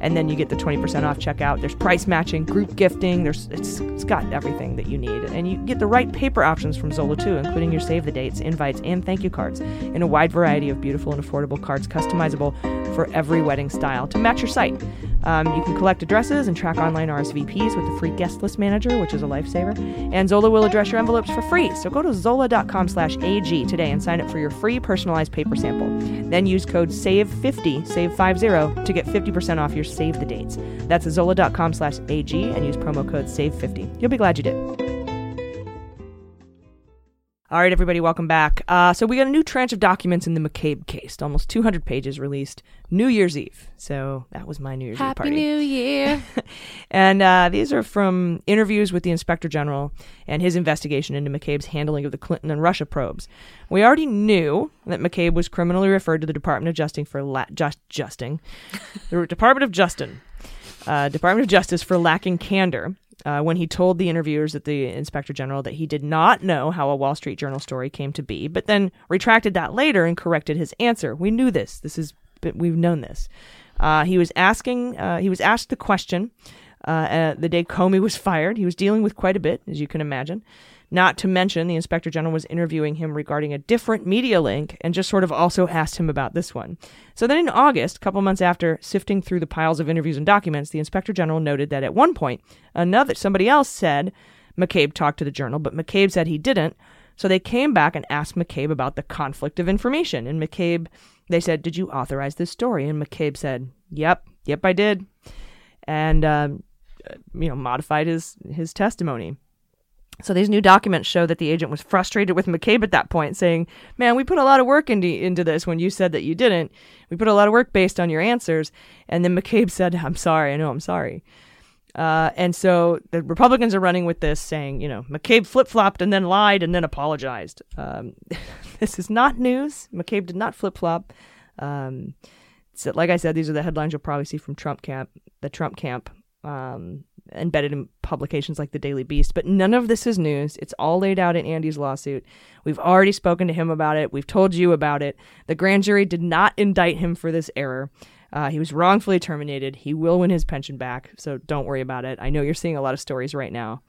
and then you get the 20% off checkout. There's price matching, group gifting. There's it's, it's got everything that you need, and you get the right paper options from Zola too, including your save the dates, invites, and thank you cards in a wide variety of beautiful and affordable cards, customizable for every wedding style to match your site. Um, you can collect addresses and track online RSVPs with the free guest list manager, which is a lifesaver. And Zola will address your envelopes for free. So go to zola.com slash AG today and sign up for your free personalized paper sample. Then use code SAVE50, SAVE50, to get 50% off your save the dates. That's zola.com slash AG and use promo code SAVE50. You'll be glad you did. All right, everybody, welcome back. Uh, so we got a new tranche of documents in the McCabe case, almost 200 pages released New Year's Eve. So that was my New Year's Eve Happy. New Year. and uh, these are from interviews with the Inspector General and his investigation into McCabe's handling of the Clinton and Russia probes. We already knew that McCabe was criminally referred to the Department of Justice for la- just justing, the Department of Justin, uh, Department of Justice for lacking candor. Uh, when he told the interviewers at the inspector general that he did not know how a Wall Street Journal story came to be, but then retracted that later and corrected his answer. We knew this. This is we've known this. Uh, he was asking. Uh, he was asked the question uh, uh, the day Comey was fired. He was dealing with quite a bit, as you can imagine. Not to mention, the inspector general was interviewing him regarding a different media link and just sort of also asked him about this one. So then in August, a couple months after sifting through the piles of interviews and documents, the inspector general noted that at one point, another somebody else said McCabe talked to the journal, but McCabe said he didn't. So they came back and asked McCabe about the conflict of information. And McCabe, they said, Did you authorize this story? And McCabe said, Yep, yep, I did. And, um, you know, modified his, his testimony. So these new documents show that the agent was frustrated with McCabe at that point, saying, "Man, we put a lot of work into into this when you said that you didn't. We put a lot of work based on your answers." And then McCabe said, "I'm sorry. I know I'm sorry." Uh, and so the Republicans are running with this, saying, you know, McCabe flip flopped and then lied and then apologized. Um, this is not news. McCabe did not flip flop. Um, so, like I said, these are the headlines you'll probably see from Trump camp, the Trump camp. Um, embedded in publications like the Daily Beast. But none of this is news. It's all laid out in Andy's lawsuit. We've already spoken to him about it. We've told you about it. The grand jury did not indict him for this error. Uh, he was wrongfully terminated. He will win his pension back, so don't worry about it. I know you're seeing a lot of stories right now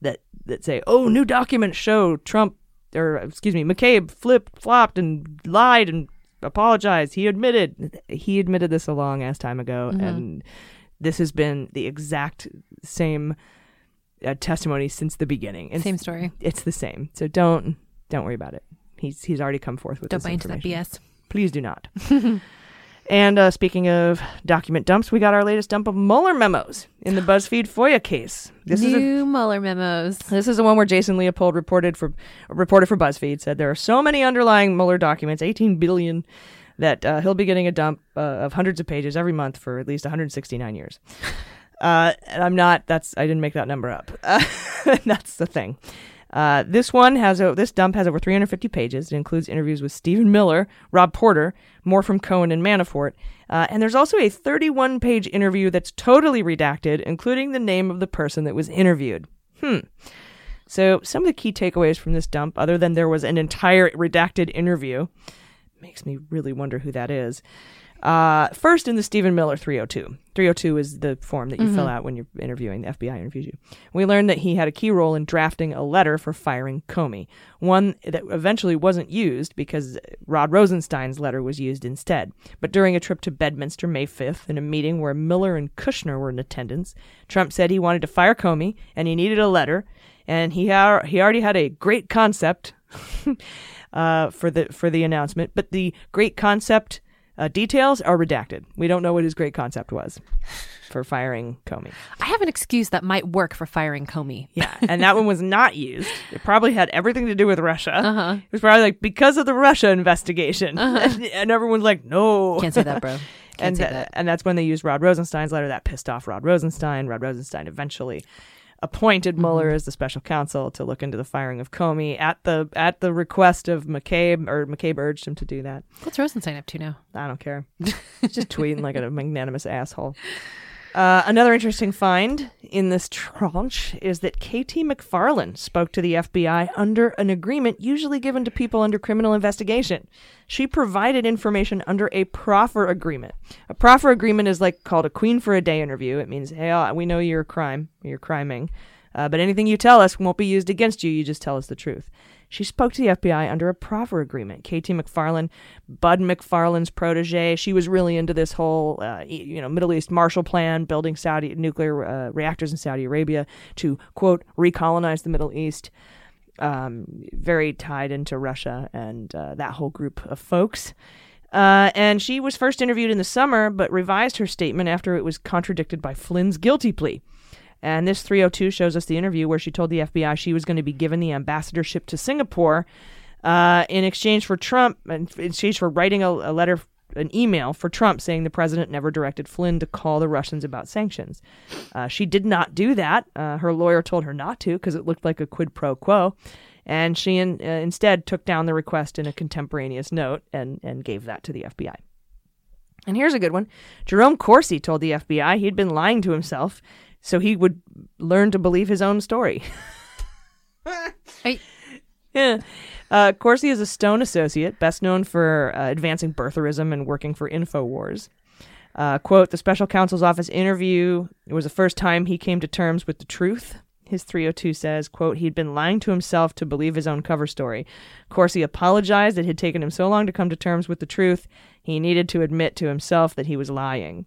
that that say, "Oh, new documents show Trump or excuse me, McCabe flipped, flopped, and lied and apologized. He admitted he admitted this a long ass time ago, Mhm. and this has been the exact same uh, testimony since the beginning. It's, Same story. It's the same. So don't don't worry about it. He's he's already come forth with Don't buy into that. BS. Please do not. and uh, speaking of document dumps, we got our latest dump of Mueller memos in the BuzzFeed FOIA case. This is a, New Mueller memos. this is the one where Jason Leopold reported for reported for BuzzFeed said there are so many underlying Mueller documents, 18 billion, that uh, he'll be getting a dump uh, of hundreds of pages every month for at least 169 years. Uh, and I'm not. That's I didn't make that number up. That's the thing. Uh, this one has a this dump has over 350 pages. It includes interviews with Stephen Miller, Rob Porter, more from Cohen and Manafort, uh, and there's also a 31 page interview that's totally redacted, including the name of the person that was interviewed. Hmm. So some of the key takeaways from this dump, other than there was an entire redacted interview, makes me really wonder who that is. Uh, first, in the Stephen Miller 302. 302 is the form that you fill Mhm. out when you're interviewing. The FBI interviews you. We learned that he had a key role in drafting a letter for firing Comey, one that eventually wasn't used because Rod Rosenstein's letter was used instead. But during a trip to Bedminster May 5th, in a meeting where Miller and Kushner were in attendance, Trump said he wanted to fire Comey and he needed a letter, and he ha- he already had a great concept uh, for the for the announcement, but the great concept uh, details are redacted. We don't know what his great concept was for firing Comey. I have an excuse that might work for firing Comey. Yeah, and that one was not used. It probably had everything to do with Russia. Uh-huh. It was probably like because of the Russia investigation, Uh-huh. and, and everyone's like, "No, Can't say that, bro. Can't and say that. and that's when they used Rod Rosenstein's letter. That pissed off Rod Rosenstein. Rod Rosenstein eventually appointed Mm-hmm. Mueller as the special counsel to look into the firing of Comey at the at the request of McCabe, or McCabe urged him to do that. What's Rosenstein up to now? I don't care. Just tweeting like a magnanimous asshole. Uh, another interesting find in this tranche is that KT McFarland spoke to the FBI under an agreement usually given to people under criminal investigation. She provided information under a proffer agreement. A proffer agreement is like called a queen for a day interview. It means, hey, uh, we know you're a crime, you're criming, uh, but anything you tell us won't be used against you. You just tell us the truth. She spoke to the FBI under a proffer agreement. KT McFarland, Bud McFarlane's protege, she was really into this whole, uh, you know, Middle East Marshall Plan, building Saudi nuclear uh, reactors in Saudi Arabia to quote recolonize the Middle East. Um, very tied into Russia and uh, that whole group of folks. Uh, and she was first interviewed in the summer, but revised her statement after it was contradicted by Flynn's guilty plea. And this 302 shows us the interview where she told the FBI she was going to be given the ambassadorship to Singapore uh, in exchange for Trump, in exchange for writing a, a letter, an email for Trump saying the president never directed Flynn to call the Russians about sanctions. Uh, she did not do that. Uh, her lawyer told her not to because it looked like a quid pro quo. And she in, uh, instead took down the request in a contemporaneous note and, and gave that to the FBI. And here's a good one. Jerome Corsi told the FBI he'd been lying to himself so he would learn to believe his own story. yeah. Uh, Corsi is a Stone associate, best known for uh, advancing birtherism and working for InfoWars. Uh, quote, the special counsel's office interview, it was the first time he came to terms with the truth. His 302 says, quote, he'd been lying to himself to believe his own cover story. Corsi apologized it had taken him so long to come to terms with the truth. He needed to admit to himself that he was lying.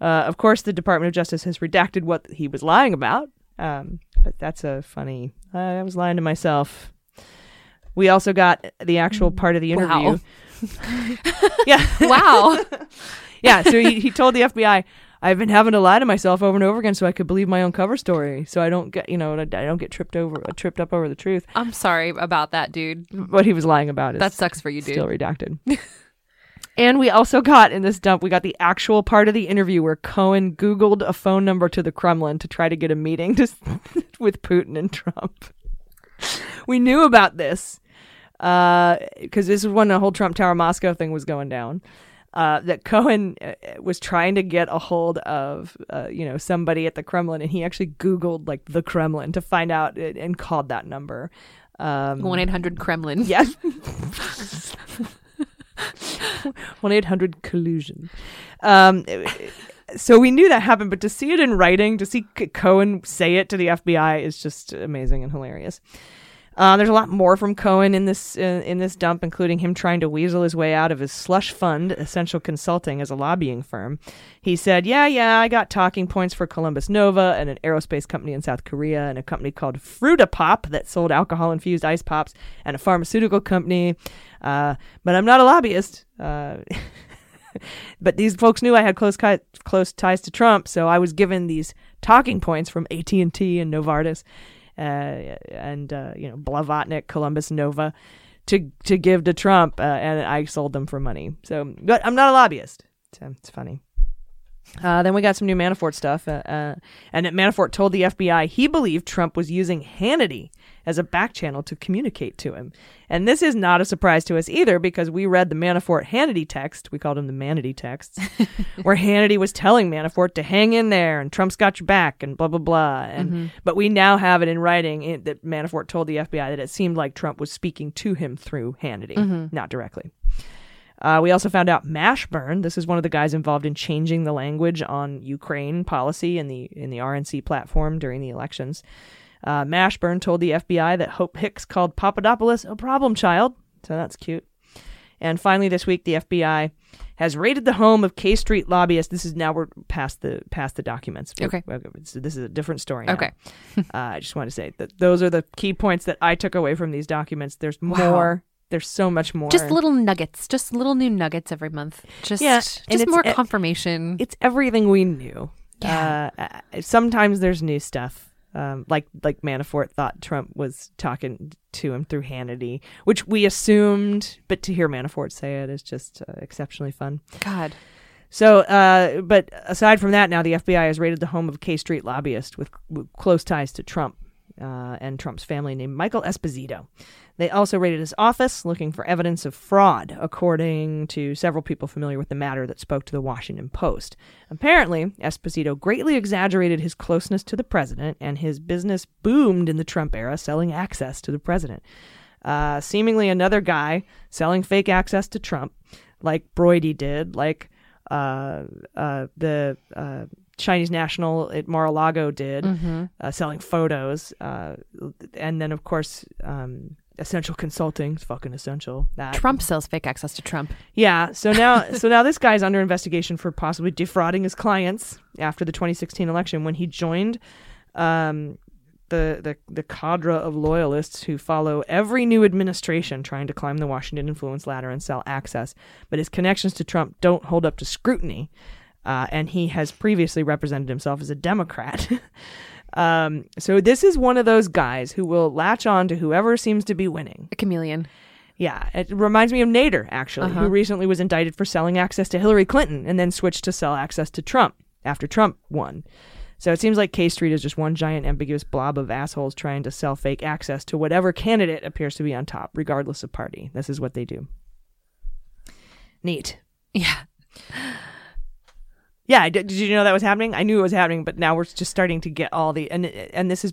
Uh, of course, the Department of Justice has redacted what he was lying about, um, but that's a funny. Uh, I was lying to myself. We also got the actual part of the interview. Wow. yeah. Wow. yeah. So he, he told the FBI, "I've been having to lie to myself over and over again so I could believe my own cover story, so I don't get you know I don't get tripped over tripped up over the truth." I'm sorry about that, dude. What he was lying about is That sucks for you, dude. Still redacted. And we also got in this dump, we got the actual part of the interview where Cohen Googled a phone number to the Kremlin to try to get a meeting to, with Putin and Trump. We knew about this because this is when the whole Trump Tower Moscow thing was going down. Uh, that Cohen uh, was trying to get a hold of, uh, you know, somebody at the Kremlin, and he actually Googled like the Kremlin to find out it, and called that number. Um, One eight hundred Kremlin. Yes. One eight hundred collusion. Um, so we knew that happened, but to see it in writing, to see Cohen say it to the FBI is just amazing and hilarious. Uh, there's a lot more from Cohen in this uh, in this dump, including him trying to weasel his way out of his slush fund, Essential Consulting, as a lobbying firm. He said, "Yeah, yeah, I got talking points for Columbus Nova and an aerospace company in South Korea, and a company called Frutapop that sold alcohol-infused ice pops, and a pharmaceutical company. Uh, but I'm not a lobbyist." Uh, but these folks knew I had close ki- close ties to Trump, so I was given these talking points from AT and T and Novartis, uh, and uh, you know Blavatnik, Columbus Nova, to to give to Trump, uh, and I sold them for money. So, but I'm not a lobbyist. So it's funny. Uh, then we got some new Manafort stuff, uh, uh, and Manafort told the FBI he believed Trump was using Hannity as a back channel to communicate to him. And this is not a surprise to us either because we read the Manafort Hannity text, we called him the Manity texts, where Hannity was telling Manafort to hang in there and Trump's got your back and blah, blah, blah. And, Mhm. But we now have it in writing in, that Manafort told the FBI that it seemed like Trump was speaking to him through Hannity, Mhm. not directly. Uh, we also found out Mashburn. This is one of the guys involved in changing the language on Ukraine policy in the in the RNC platform during the elections. Uh, Mashburn told the FBI that Hope Hicks called Papadopoulos a problem child. So that's cute. And finally, this week, the FBI has raided the home of K Street lobbyist. This is now we're past the past the documents. Okay. We're- so this is a different story. now. Okay. uh, I just want to say that those are the key points that I took away from these documents. There's Wow. more. There's so much more. Just little nuggets, just little new nuggets every month. Just, Yeah, just it's- more confirmation. It's everything we knew. Uh, uh, sometimes there's new stuff. Um, like like Manafort thought Trump was talking to him through Hannity, which we assumed, but to hear Manafort say it is just uh, exceptionally fun. God. So, uh, but aside from that, now the FBI has raided the home of K Street lobbyist with, with close ties to Trump uh, and Trump's family named Michael Esposito. They also raided his office looking for evidence of fraud, according to several people familiar with the matter that spoke to the Washington Post. Apparently, Esposito greatly exaggerated his closeness to the president, and his business boomed in the Trump era, selling access to the president. Uh, seemingly another guy selling fake access to Trump, like Broidy did, like uh, uh, the uh, Chinese national at Mar-a-Lago did, Mhm. uh, selling photos, uh, and then of course um, Essential Consulting, it's fucking essential. That Trump sells fake access to Trump. yeah. So now, so now this guy's under investigation for possibly defrauding his clients after the 2016 election when he joined um, the the the cadre of loyalists who follow every new administration trying to climb the Washington influence ladder and sell access. But his connections to Trump don't hold up to scrutiny, uh, and he has previously represented himself as a Democrat. um, so this is one of those guys who will latch on to whoever seems to be winning. A chameleon. Yeah, it reminds me of Nader, actually, Uh-huh. who recently was indicted for selling access to Hillary Clinton and then switched to sell access to Trump after Trump won. So it seems like K Street is just one giant ambiguous blob of assholes trying to sell fake access to whatever candidate appears to be on top, regardless of party. This is what they do. Neat. Yeah. Yeah, did, did you know that was happening? I knew it was happening, but now we're just starting to get all the and and this is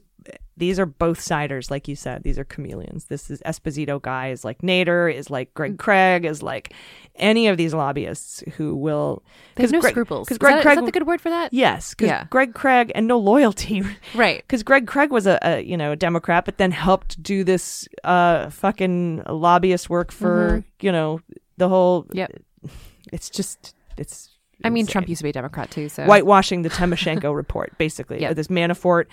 these are both siders, like you said. These are chameleons. This is Esposito guy is like Nader, is like Mm. Greg Craig, is like any of these lobbyists who will. They have no Greg, scruples. Because Greg that- is Craig that the good word for that? Yes, because Yeah. Greg Craig and no loyalty. Right. Because Greg Craig was a, a you know a Democrat, but then helped do this uh fucking lobbyist work for Mhm. you know the whole. Yep. It's just it's. I mean, Trump used to be a Democrat too, so whitewashing the Timoshenko report, basically. Yeah. This Manafort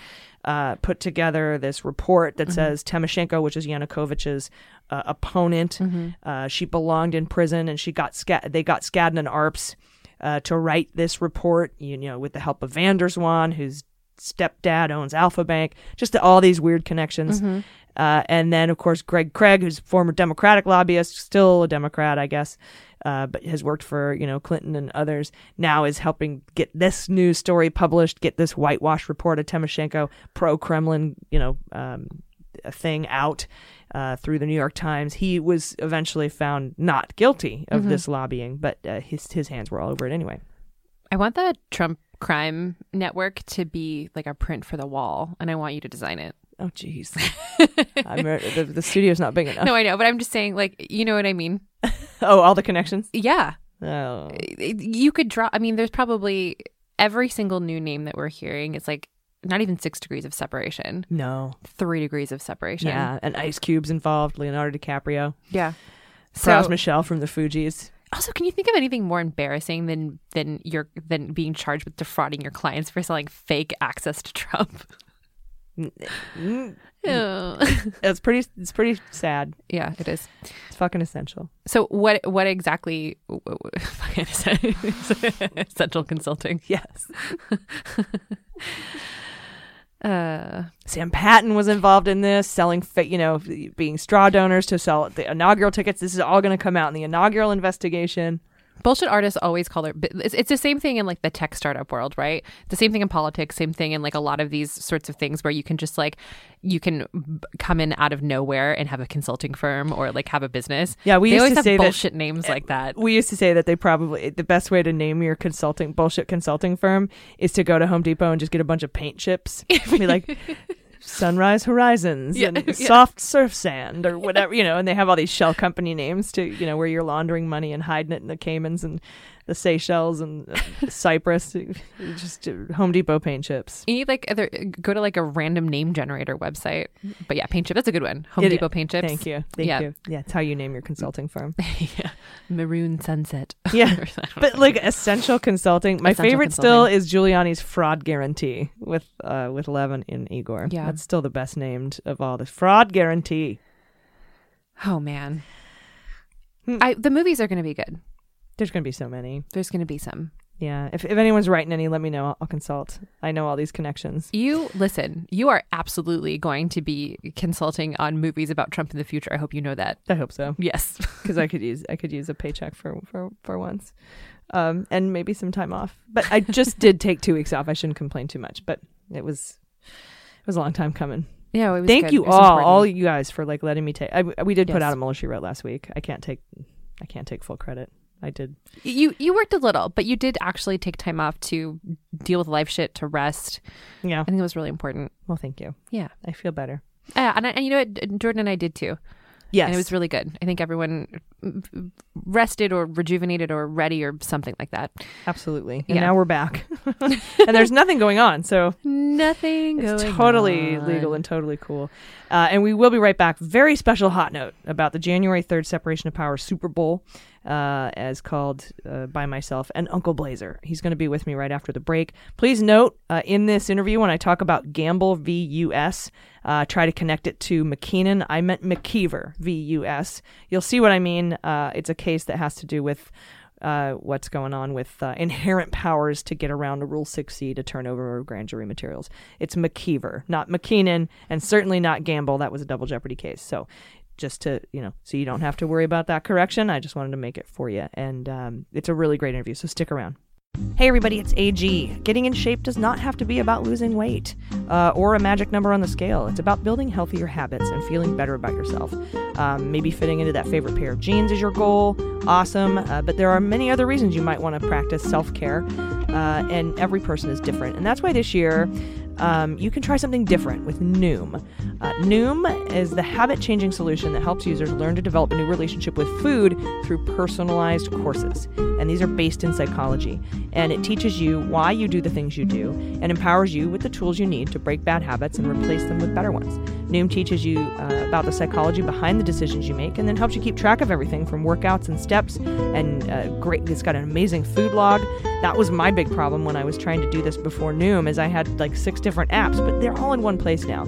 uh, put together this report that Mhm. says Timoshenko, which is Yanukovych's uh, opponent, Mhm. uh, she belonged in prison and she got sca- they got Skadden and Arps uh, to write this report, you know, with the help of van der Zwaan, whose stepdad owns Alfa Bank, just all these weird connections. Mhm. Uh, and then, of course, Greg Craig, who's a former Democratic lobbyist, still a Democrat, I guess, uh, but has worked for you know Clinton and others. Now is helping get this news story published, get this whitewash report of Timoshenko, pro Kremlin, you know, um, thing out uh, through the New York Times. He was eventually found not guilty of Mhm. this lobbying, but uh, his his hands were all over it anyway. I want the Trump crime network to be like a print for the wall, and I want you to design it. Oh, jeez. The, the studio's not big enough. No, I know, but I'm just saying, like, you know what I mean? oh, all the connections. Yeah. Oh. You could draw. I mean, there's probably every single new name that we're hearing. It's like not even six degrees of separation. No. Three degrees of separation. Yeah, and Ice Cube's involved. Leonardo DiCaprio. Yeah. Pras So- Michel from the Fugees. Also, can you think of anything more embarrassing than than your than being charged with defrauding your clients for selling fake access to Trump? It's pretty. It's pretty sad. Yeah, it is. It's fucking essential. So what what exactly essential Consulting? Yes. uh Sam Patten was involved in this, selling, fa- you know, being straw donors to sell the inaugural tickets. This is all going to come out in the inaugural investigation. Bullshit artists always call their it's, it's the same thing in like the tech startup world right? The same thing in politics same thing in like a lot of these sorts of things where you can just like you can b- come in out of nowhere and have a consulting firm or like have a business. Yeah, we they used always to have say that- bullshit names like that. We used to say that they probably the best way to name your consulting bullshit consulting firm is to go to Home Depot and just get a bunch of paint chips. Be like, Sunrise Horizons Yeah, and yeah. Soft Surf Sand or whatever, you know, and they have all these shell company names to, you know, where you're laundering money and hiding it in the Caymans and the Seychelles and uh, Cyprus. Just Home Depot paint chips. You need like go to like a random name generator website. But yeah, paint chip. That's a good one. Home It- Depot paint chips. Thank you. Thank yeah. you. Yeah, it's how you name your consulting firm. yeah. Maroon Sunset. Yeah. but like essential consulting. My Essential favorite still is Giuliani's fraud guarantee with uh with Levin and Igor. Yeah. That's still the best named of all the fraud guarantee. Oh man. Hmm. I the movies are going to be good. There's going to be so many. There's going to be some. Yeah. If if anyone's writing any, let me know. I'll, I'll consult. I know all these connections. You listen, you are absolutely going to be consulting on movies about Trump in the future. I hope you know that. I hope so. Yes. because I could use I could use a paycheck for for for once, um, and maybe some time off. But I just did take two weeks off. I shouldn't complain too much, but it was it was a long time coming. Yeah, it was Thank good. you all, important. all you guys for like letting me take. I, we did put out a she wrote last week. I can't take I can't take full credit. I did. You you worked a little, but you did actually take time off to deal with life shit, to rest. Yeah. I think it was really important. Well, thank you. Yeah. I feel better. Yeah, and, I, and you know what? Jordan and I did too. Yes. And it was really good. I think everyone rested or rejuvenated or ready or something like that. Absolutely. And Yeah. now we're back, and there's nothing going on. So Nothing It's totally on. legal and totally cool. Uh, and we will be right back. Very special hot note about the January 3rd Separation of Powers Super Bowl, uh, as called uh, by myself and Uncle Blazer. He's going to be with me right after the break. Please note uh, in this interview when I talk about Gamble v. U.S., uh, try to connect it to McKeenan. I meant McKeever v. U.S. You'll see what I mean. Uh, it's a case that has to do with uh, what's going on with uh, inherent powers to get around a Rule 6E to turn over grand jury materials. It's McKeever, not McKeenan, and certainly not Gamble. That was a double jeopardy case. So just to, you know, so you don't have to worry about that correction, I just wanted to make it for you. And um, it's a really great interview, so stick around. Hey everybody, it's AG. Getting in shape does not have to be about losing weight uh, or a magic number on the scale. It's about building healthier habits and feeling better about yourself. Um, maybe fitting into that favorite pair of jeans is your goal. Awesome. Uh, but there are many other reasons you might want to practice self care, uh, and every person is different. And that's why this year um, you can try something different with Noom. Uh, Noom is the habit changing solution that helps users learn to develop a new relationship with food through personalized courses. And these are based in psychology. And it teaches you why you do the things you do and empowers you with the tools you need to break bad habits and replace them with better ones. Noom teaches you uh, about the psychology behind the decisions you make and then helps you keep track of everything from workouts and steps. And uh, great, it's got an amazing food log. That was my big problem when I was trying to do this before Noom, is I had like six different apps, but they're all in one place now.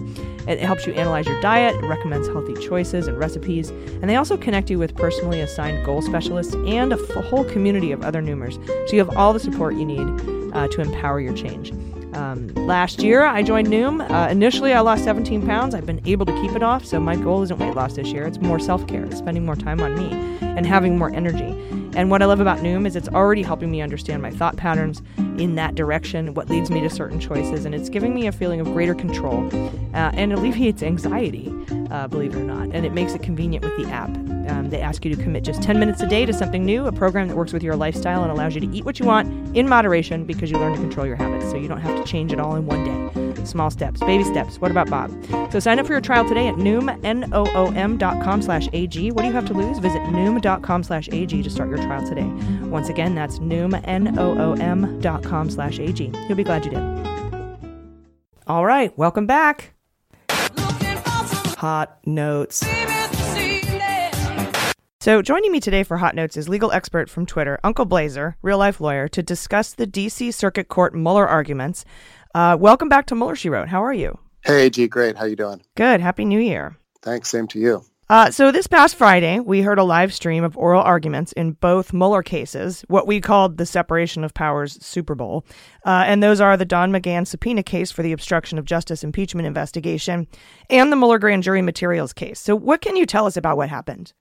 It helps you analyze your diet, it recommends healthy choices and recipes, and they also connect you with personally assigned goal specialists and a f- whole community of other Noomers. So you have all the support you need uh, to empower your change. Um, last year, I joined Noom. Uh, initially, I lost 17 pounds. I've been able to keep it off, so my goal isn't weight loss this year. It's more self care, spending more time on me, and having more energy. And what I love about Noom is it's already helping me understand my thought patterns in that direction, what leads me to certain choices, and it's giving me a feeling of greater control uh, and alleviates anxiety, uh, believe it or not. And it makes it convenient with the app. Um, they ask you to commit just 10 minutes a day to something new, a program that works with your lifestyle and allows you to eat what you want in moderation because you learn to control your habits. So you don't have to change it all in one day. Small steps, baby steps. What about Bob? So sign up for your trial today at Noom, N-O-O-M dot com slash A-G. What do you have to lose? Visit Noom.com slash A-G to start your trial today. Once again, that's Noom, N-O-O-M dot com slash A-G. You'll be glad you did. All right, welcome back. Hot Notes. So, joining me today for Hot Notes is legal expert from Twitter, Uncle Blazer, real life lawyer, to discuss the D.C. Circuit Court Mueller arguments. Uh, welcome back to Mueller, She Wrote. How are you? Hey, G, great. How you doing? Good. Happy New Year. Thanks. Same to you. Uh, so this past Friday, we heard a live stream of oral arguments in both Mueller cases, what we called the separation of powers Super Bowl, uh, and those are the Don McGahn subpoena case for the obstruction of justice impeachment investigation, and the Mueller grand jury materials case. So, what can you tell us about what happened?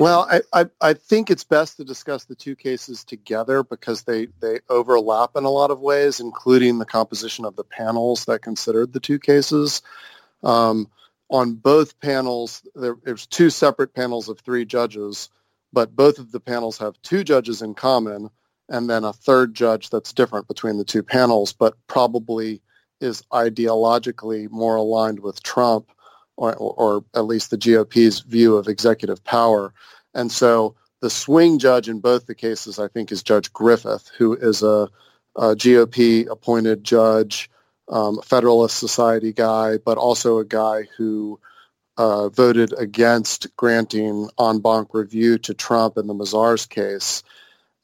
Well, I, I, I think it's best to discuss the two cases together because they, they overlap in a lot of ways, including the composition of the panels that considered the two cases. Um, on both panels, there, there's two separate panels of three judges, but both of the panels have two judges in common and then a third judge that's different between the two panels, but probably is ideologically more aligned with Trump, or, or at least the GOP's view of executive power. And so the swing judge in both the cases, I think, is Judge Griffith, who is a, a GOP appointed judge, um, a Federalist Society guy, but also a guy who uh, voted against granting en banc review to Trump in the Mazars case,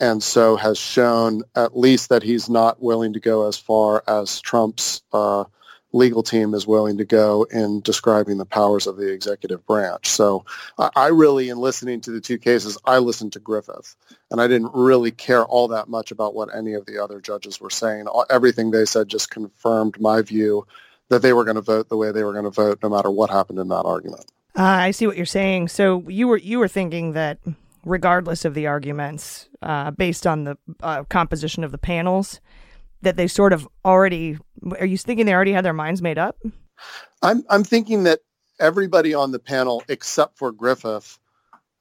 and so has shown at least that he's not willing to go as far as Trump's uh, legal team is willing to go in describing the powers of the executive branch. So I, really, in listening to the two cases, I listened to Griffith, and I didn't really care all that much about what any of the other judges were saying. Everything they said just confirmed my view that they were going to vote the way they were going to vote, no matter what happened in that argument. Uh, I see what you're saying. So you were you were thinking that regardless of the arguments, uh, based on the uh, composition of the panels, that they sort of already are you thinking they already had their minds made up? I'm I'm thinking that everybody on the panel except for Griffith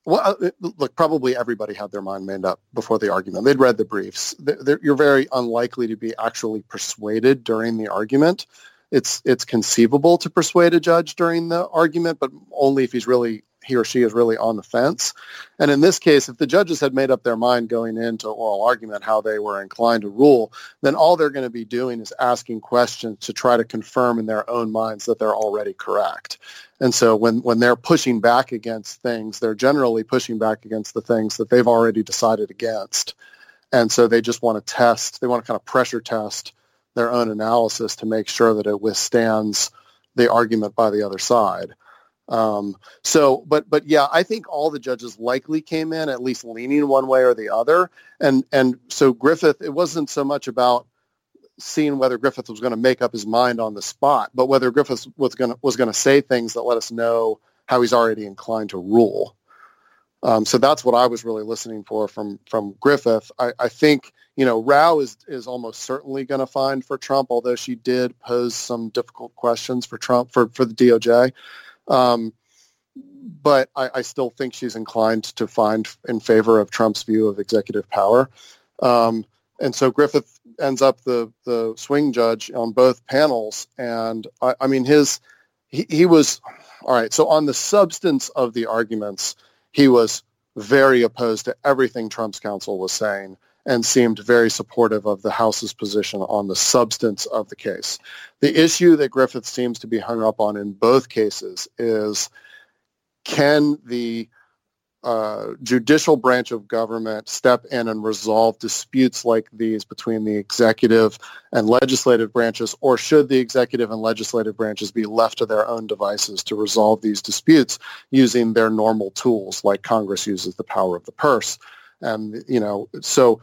well, uh, look, probably everybody had their mind made up before the argument. They'd read the briefs. They're, you're very unlikely to be actually persuaded during the argument. It's it's conceivable to persuade a judge during the argument, but only if he's really he or she is really on the fence. And in this case, if the judges had made up their mind going into oral argument how they were inclined to rule, then all they're going to be doing is asking questions to try to confirm in their own minds that they're already correct. And so when, when they're pushing back against things, they're generally pushing back against the things that they've already decided against. And so they just want to test, they want to kind of pressure test their own analysis to make sure that it withstands the argument by the other side. Um, so, but but yeah, I think all the judges likely came in at least leaning one way or the other, and and so Griffith, it wasn't so much about seeing whether Griffith was going to make up his mind on the spot, but whether Griffith was going to was going to say things that let us know how he's already inclined to rule. Um, so that's what I was really listening for from from Griffith. I, I think you know Rao is is almost certainly going to find for Trump, although she did pose some difficult questions for Trump for for the DOJ. Um, but I, I, still think she's inclined to find in favor of Trump's view of executive power. Um, and so Griffith ends up the the swing judge on both panels, and I, I mean his he, he was all right. So on the substance of the arguments, he was very opposed to everything Trump's counsel was saying and seemed very supportive of the House's position on the substance of the case. The issue that Griffith seems to be hung up on in both cases is can the uh, judicial branch of government step in and resolve disputes like these between the executive and legislative branches, or should the executive and legislative branches be left to their own devices to resolve these disputes using their normal tools like Congress uses the power of the purse? And, you know, so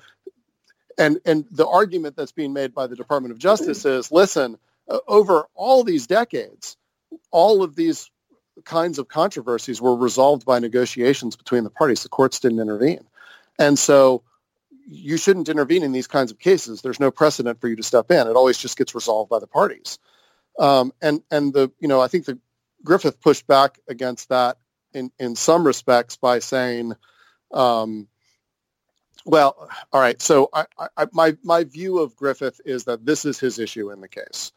and and the argument that's being made by the Department of Justice is, listen, uh, over all these decades, all of these kinds of controversies were resolved by negotiations between the parties. The courts didn't intervene, and so you shouldn't intervene in these kinds of cases. There's no precedent for you to step in. It always just gets resolved by the parties. Um, and and the you know I think the Griffith pushed back against that in in some respects by saying. Um, well, all right. So I, I, my my view of Griffith is that this is his issue in the case.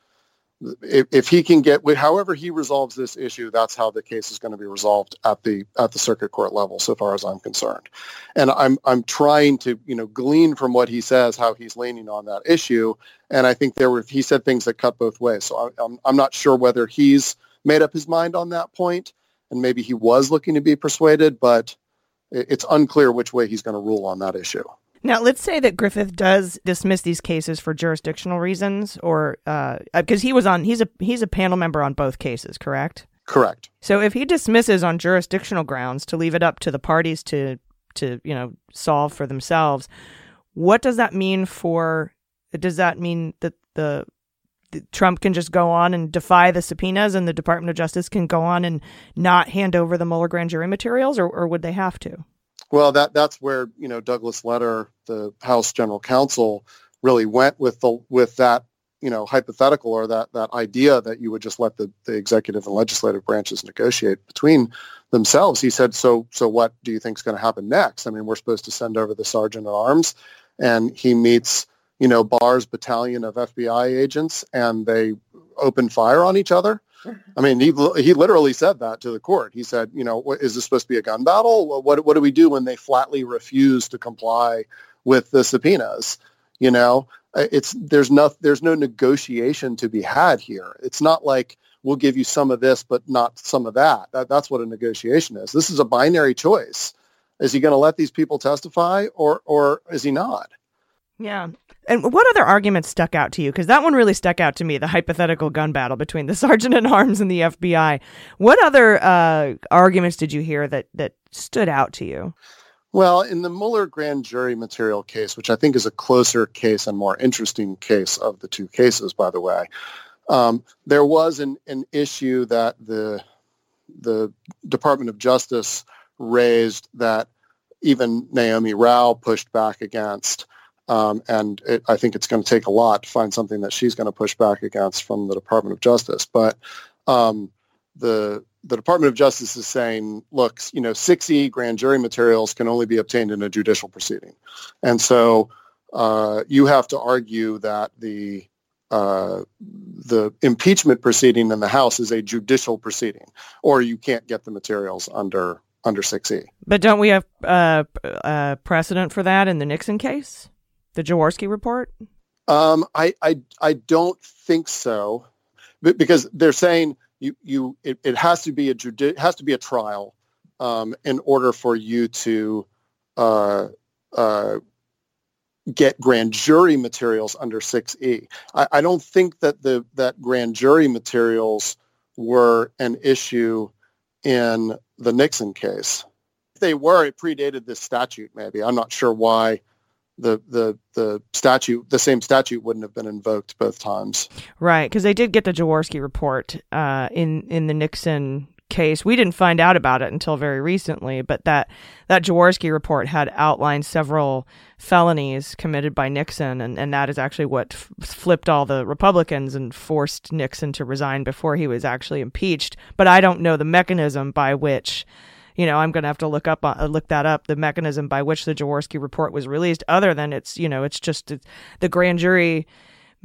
If, if he can get, however he resolves this issue, that's how the case is going to be resolved at the at the circuit court level, so far as I'm concerned. And I'm I'm trying to you know glean from what he says how he's leaning on that issue. And I think there were he said things that cut both ways. So I, I'm I'm not sure whether he's made up his mind on that point, and maybe he was looking to be persuaded, but it's unclear which way he's going to rule on that issue. Now, let's say that Griffith does dismiss these cases for jurisdictional reasons, or because uh, he was on, he's a he's a panel member on both cases, correct? Correct. So if he dismisses on jurisdictional grounds to leave it up to the parties to to you know solve for themselves, what does that mean for? Does that mean that the Trump can just go on and defy the subpoenas, and the Department of Justice can go on and not hand over the Mueller grand jury materials, or, or would they have to? Well, that that's where you know Douglas Letter, the House General Counsel, really went with the with that you know hypothetical or that that idea that you would just let the, the executive and legislative branches negotiate between themselves. He said, "So so what do you think is going to happen next? I mean, we're supposed to send over the sergeant at arms, and he meets." You know, Barr's battalion of FBI agents, and they opened fire on each other? I mean, he he literally said that to the court. He said, you know, what, is this supposed to be a gun battle? What what do we do when they flatly refuse to comply with the subpoenas? You know, it's there's no there's no negotiation to be had here. It's not like we'll give you some of this but not some of that. that that's what a negotiation is. This is a binary choice. Is he going to let these people testify or or is he not? Yeah. And what other arguments stuck out to you? Because that one really stuck out to me the hypothetical gun battle between the sergeant at arms and the FBI. What other uh, arguments did you hear that, that stood out to you? Well, in the Mueller grand jury material case, which I think is a closer case and more interesting case of the two cases, by the way, um, there was an, an issue that the the Department of Justice raised that even Naomi Rao pushed back against, um, and it, I think it's going to take a lot to find something that she's going to push back against from the Department of Justice. But um, the the Department of Justice is saying, look, you know, 6E grand jury materials can only be obtained in a judicial proceeding, and so uh, you have to argue that the uh, the impeachment proceeding in the House is a judicial proceeding, or you can't get the materials under under 6E. But don't we have uh, uh, precedent for that in the Nixon case? The Jaworski report? Um, I, I, I don't think so, because they're saying you, you it, it has to be a judi- has to be a trial um, in order for you to uh, uh, get grand jury materials under 6E. I, I don't think that the that grand jury materials were an issue in the Nixon case. If they were, it predated this statute maybe. I'm not sure why the the the statute the same statute wouldn't have been invoked both times. Right, because they did get the Jaworski report uh, in in the Nixon case. We didn't find out about it until very recently, but that that Jaworski report had outlined several felonies committed by Nixon, and, and that is actually what f- flipped all the Republicans and forced Nixon to resign before he was actually impeached. But I don't know the mechanism by which you know, I'm going to have to look up uh, look that up the mechanism by which the Jaworski report was released. Other than it's you know it's just it's, the grand jury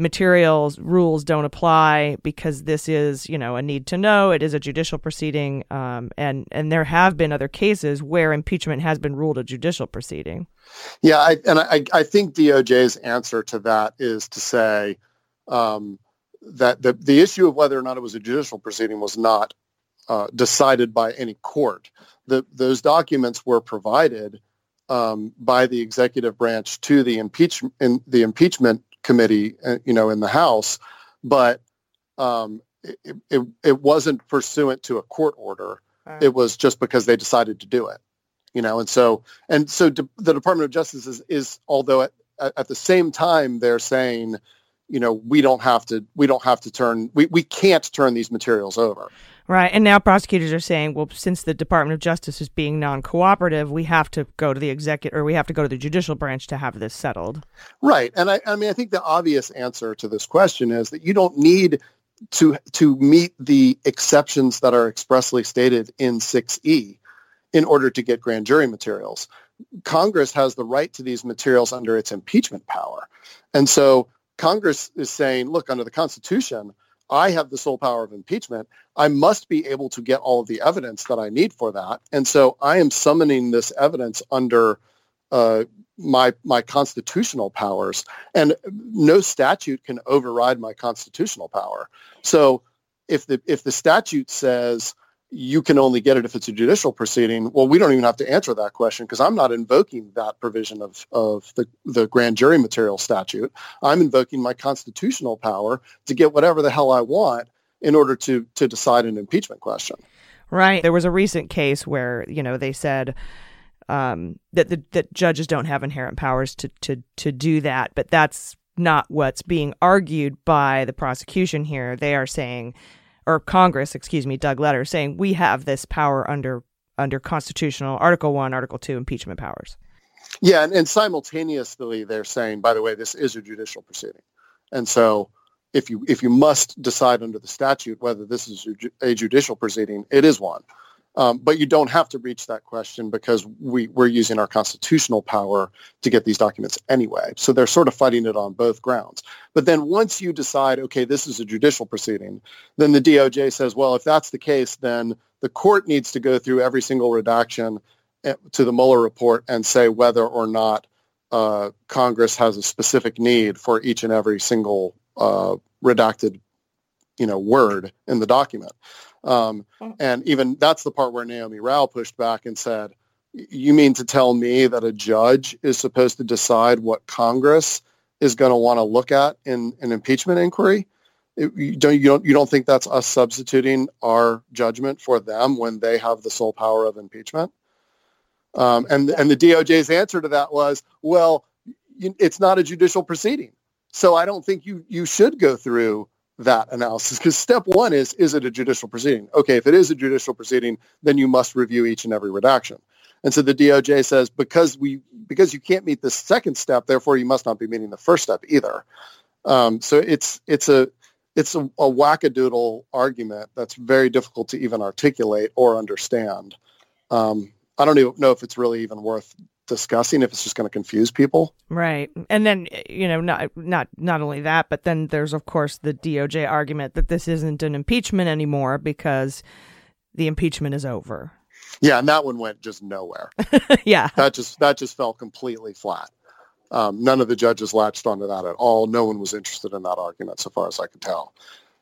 materials rules don't apply because this is you know a need to know it is a judicial proceeding um, and and there have been other cases where impeachment has been ruled a judicial proceeding yeah I, and I, I think doj's answer to that is to say um, that the, the issue of whether or not it was a judicial proceeding was not uh, decided by any court the, those documents were provided um, by the executive branch to the impeachment in the impeachment committee, uh, you know, in the House, but um, it, it, it wasn't pursuant to a court order. Right. It was just because they decided to do it, you know, and so and so de- the Department of Justice is, is although at, at the same time they're saying you know we don't have to we don't have to turn we, we can't turn these materials over Right. And now prosecutors are saying, well, since the Department of Justice is being non cooperative, we have to go to the executive or we have to go to the judicial branch to have this settled. Right. And I, I mean, I think the obvious answer to this question is that you don't need to to meet the exceptions that are expressly stated in 6E in order to get grand jury materials. Congress has the right to these materials under its impeachment power. And so Congress is saying, look, under the Constitution, I have the sole power of impeachment. I must be able to get all of the evidence that I need for that. And so I am summoning this evidence under uh, my my constitutional powers, and no statute can override my constitutional power. So if the if the statute says you can only get it if it's a judicial proceeding. Well, we don't even have to answer that question because I'm not invoking that provision of, of the, the grand jury material statute. I'm invoking my constitutional power to get whatever the hell I want in order to, to decide an impeachment question. Right. There was a recent case where, you know, they said um, that the, that judges don't have inherent powers to, to, to do that, but that's not what's being argued by the prosecution here. They are saying or Congress, excuse me, Doug Letter, saying we have this power under under constitutional Article One, Article Two impeachment powers. Yeah, and, and simultaneously they're saying, by the way, this is a judicial proceeding, and so if you if you must decide under the statute whether this is a judicial proceeding, it is one. Um, but you don't have to reach that question because we, we're using our constitutional power to get these documents anyway. So they're sort of fighting it on both grounds. But then once you decide, okay, this is a judicial proceeding, then the DOJ says, well, if that's the case, then the court needs to go through every single redaction eh, to the Mueller report and say whether or not uh, Congress has a specific need for each and every single uh, redacted, you know, word in the document. Um, and even that's the part where Naomi Rao pushed back and said, you mean to tell me that a judge is supposed to decide what Congress is going to want to look at in an impeachment inquiry? It, you, don't, you, don't, you don't think that's us substituting our judgment for them when they have the sole power of impeachment? Um, and, and the DOJ's answer to that was, well, you, it's not a judicial proceeding. So I don't think you, you should go through that analysis. Because step one is is it a judicial proceeding? Okay if it is a judicial proceeding then you must review each and every redaction. And so the doj says because we because you can't meet the second step therefore you must not be meeting the first step either. Um, so it's it's a it's a, a wackadoodle argument that's very difficult to even articulate or understand. Um, i don't even know if it's really even worth discussing if it's just going to confuse people. Right. And then you know not not not only that but then there's of course the DOJ argument that this isn't an impeachment anymore because the impeachment is over. Yeah, and that one went just nowhere. yeah. That just that just fell completely flat. Um, none of the judges latched onto that at all. No one was interested in that argument, so far as I could tell.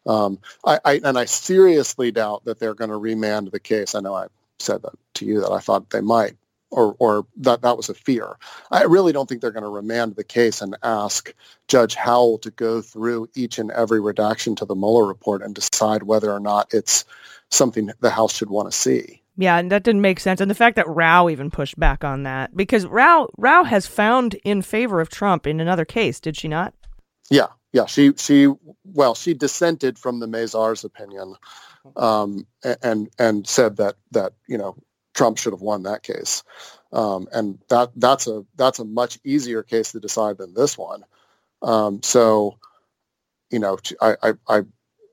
Um, I, I, and I seriously doubt that they're going to remand the case. I know I said that to you that I thought they might, or or that that was a fear. I really don't think they're going to remand the case and ask Judge Howell to go through each and every redaction to the Mueller report and decide whether or not it's something the House should want to see. Yeah, and that didn't make sense. And the fact that Rao even pushed back on that because Rao Rao has found in favor of Trump in another case, did she not? Yeah, yeah. She she well, she dissented from the Mazars' opinion, um, and and said that that you know Trump should have won that case. Um, and that that's a that's a much easier case to decide than this one. Um, so, you know, I, I, I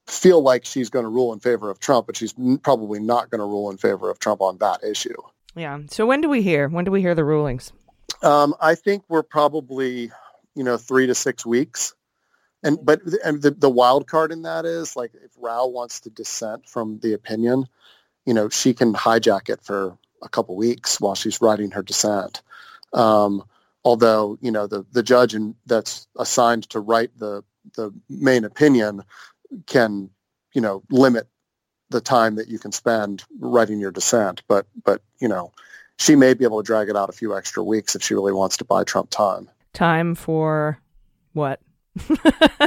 feel like she's going to rule in favor of Trump, but she's probably not going to rule in favor of Trump on that issue. Yeah. So when do we hear? When do we hear the rulings? Um, I think we're probably, you know, three to six weeks. And but and the, the wild card in that is like if Rao wants to dissent from the opinion, you know, she can hijack it for a couple weeks while she's writing her dissent. Um, although, you know, the, the judge in, that's assigned to write the, the main opinion can, you know, limit the time that you can spend writing your dissent. But, but, you know, she may be able to drag it out a few extra weeks if she really wants to buy Trump time. Time for what?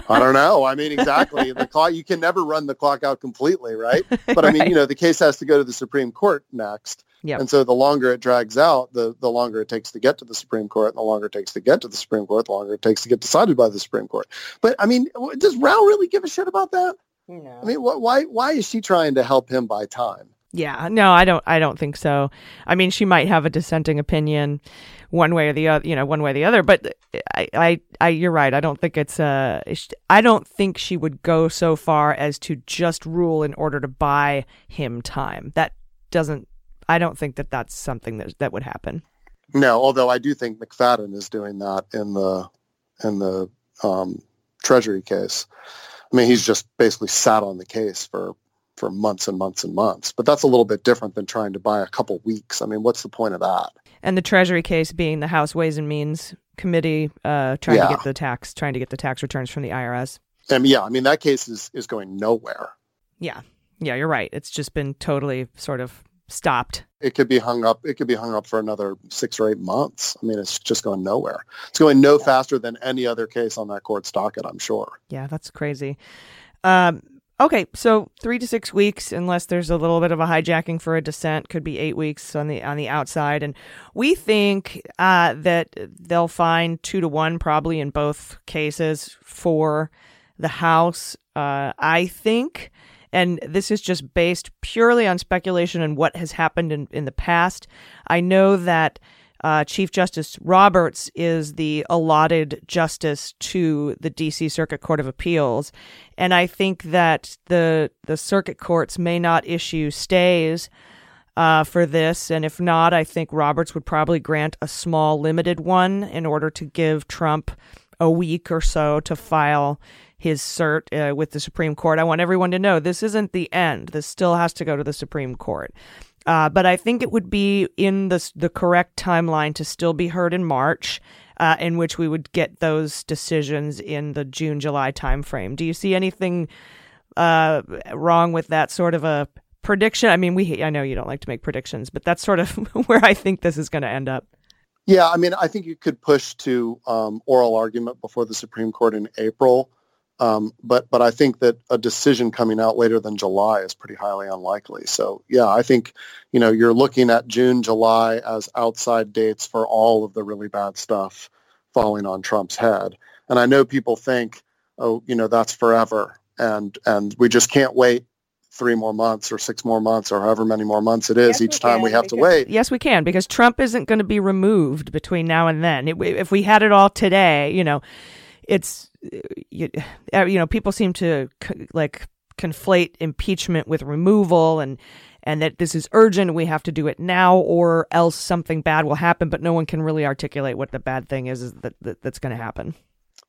I don't know. I mean, exactly. The clock you can never run the clock out completely, right? But I mean, right. you know, the case has to go to the Supreme Court next. Yep. And so the longer it drags out, the the longer it takes to get to the Supreme Court, and the longer it takes to get to the Supreme Court, the longer it takes to get decided by the Supreme Court. But I mean, does Rao really give a shit about that? No. I mean, wh- why why is she trying to help him buy time? Yeah, no, I don't. I don't think so. I mean, she might have a dissenting opinion, one way or the other. You know, one way or the other. But I, I, I you're right. I don't think it's uh I don't think she would go so far as to just rule in order to buy him time. That doesn't. I don't think that that's something that that would happen. No, although I do think McFadden is doing that in the in the um, Treasury case. I mean, he's just basically sat on the case for for months and months and months. But that's a little bit different than trying to buy a couple weeks. I mean, what's the point of that? And the Treasury case being the House Ways and Means Committee uh, trying yeah. to get the tax, trying to get the tax returns from the IRS. And yeah, I mean that case is is going nowhere. Yeah, yeah, you're right. It's just been totally sort of stopped. It could be hung up. It could be hung up for another six or eight months. I mean, it's just going nowhere. It's going no faster than any other case on that court's docket. I'm sure. Yeah, that's crazy. Um, Okay, so three to six weeks, unless there's a little bit of a hijacking for a dissent, could be eight weeks on the on the outside, and we think uh, that they'll find two to one probably in both cases for the House. Uh, I think, and this is just based purely on speculation and what has happened in in the past. I know that uh, Chief Justice Roberts is the allotted justice to the D.C. Circuit Court of Appeals, and I think that the the circuit courts may not issue stays uh, for this. And if not, I think Roberts would probably grant a small, limited one in order to give Trump a week or so to file his cert uh, with the Supreme Court. I want everyone to know this isn't the end. This still has to go to the Supreme Court. Uh, but I think it would be in the the correct timeline to still be heard in March, uh, in which we would get those decisions in the June July timeframe. Do you see anything uh, wrong with that sort of a prediction? I mean, we I know you don't like to make predictions, but that's sort of where I think this is going to end up. Yeah, I mean, I think you could push to um, oral argument before the Supreme Court in April. Um, but but I think that a decision coming out later than July is pretty highly unlikely. So yeah, I think you know you're looking at June, July as outside dates for all of the really bad stuff falling on Trump's head. And I know people think, oh, you know, that's forever, and and we just can't wait three more months or six more months or however many more months it is yes, each time we have to wait. Yes, we can because Trump isn't going to be removed between now and then. If we had it all today, you know, it's you, uh, you know people seem to like conflate impeachment with removal and and that this is urgent we have to do it now or else something bad will happen but no one can really articulate what the bad thing is, is that, that that's going to happen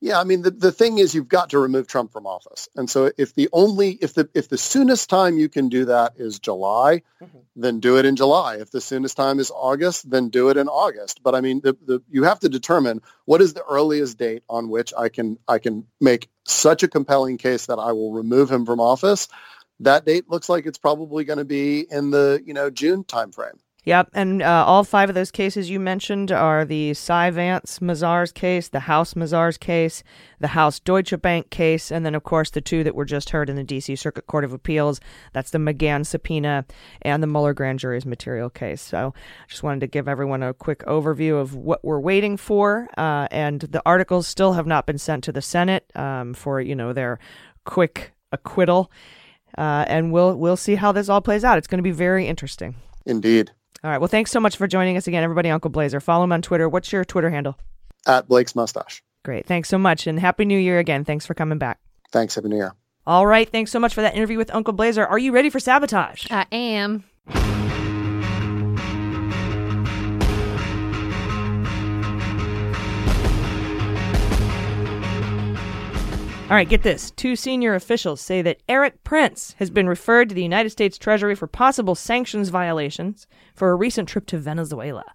yeah, I mean the, the thing is you've got to remove Trump from office. And so if the only if the if the soonest time you can do that is July, mm-hmm. then do it in July. If the soonest time is August, then do it in August. But I mean the, the you have to determine what is the earliest date on which I can I can make such a compelling case that I will remove him from office. That date looks like it's probably going to be in the, you know, June timeframe. Yep, and uh, all five of those cases you mentioned are the Cy Vance Mazars case, the House Mazars case, the House Deutsche Bank case, and then, of course, the two that were just heard in the D.C. Circuit Court of Appeals. That's the McGahn subpoena and the Mueller grand jury's material case. So just wanted to give everyone a quick overview of what we're waiting for. Uh, and the articles still have not been sent to the Senate um, for, you know, their quick acquittal. Uh, and we'll we'll see how this all plays out. It's going to be very interesting. Indeed. All right. Well, thanks so much for joining us again, everybody. Uncle Blazer. Follow him on Twitter. What's your Twitter handle? At Blake's Mustache. Great. Thanks so much. And Happy New Year again. Thanks for coming back. Thanks. Happy New Year. All right. Thanks so much for that interview with Uncle Blazer. Are you ready for sabotage? I am. All right, get this. Two senior officials say that Erik Prince has been referred to the United States Treasury for possible sanctions violations for a recent trip to Venezuela.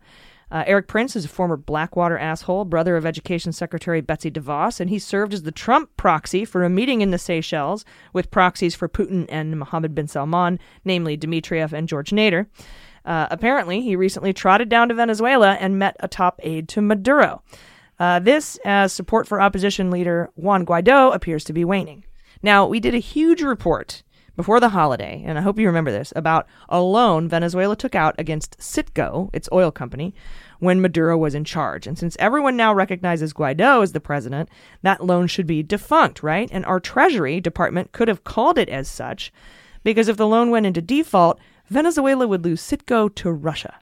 Uh, Erik Prince is a former Blackwater asshole, brother of Education Secretary Betsy DeVos, and he served as the Trump proxy for a meeting in the Seychelles with proxies for Putin and Mohammed bin Salman, namely Dmitriev and George Nader. Uh, apparently, he recently trotted down to Venezuela and met a top aide to Maduro. Uh, this, as support for opposition leader Juan Guaido appears to be waning. Now, we did a huge report before the holiday, and I hope you remember this, about a loan Venezuela took out against Citgo, its oil company, when Maduro was in charge. And since everyone now recognizes Guaido as the president, that loan should be defunct, right? And our Treasury Department could have called it as such, because if the loan went into default, Venezuela would lose Citgo to Russia.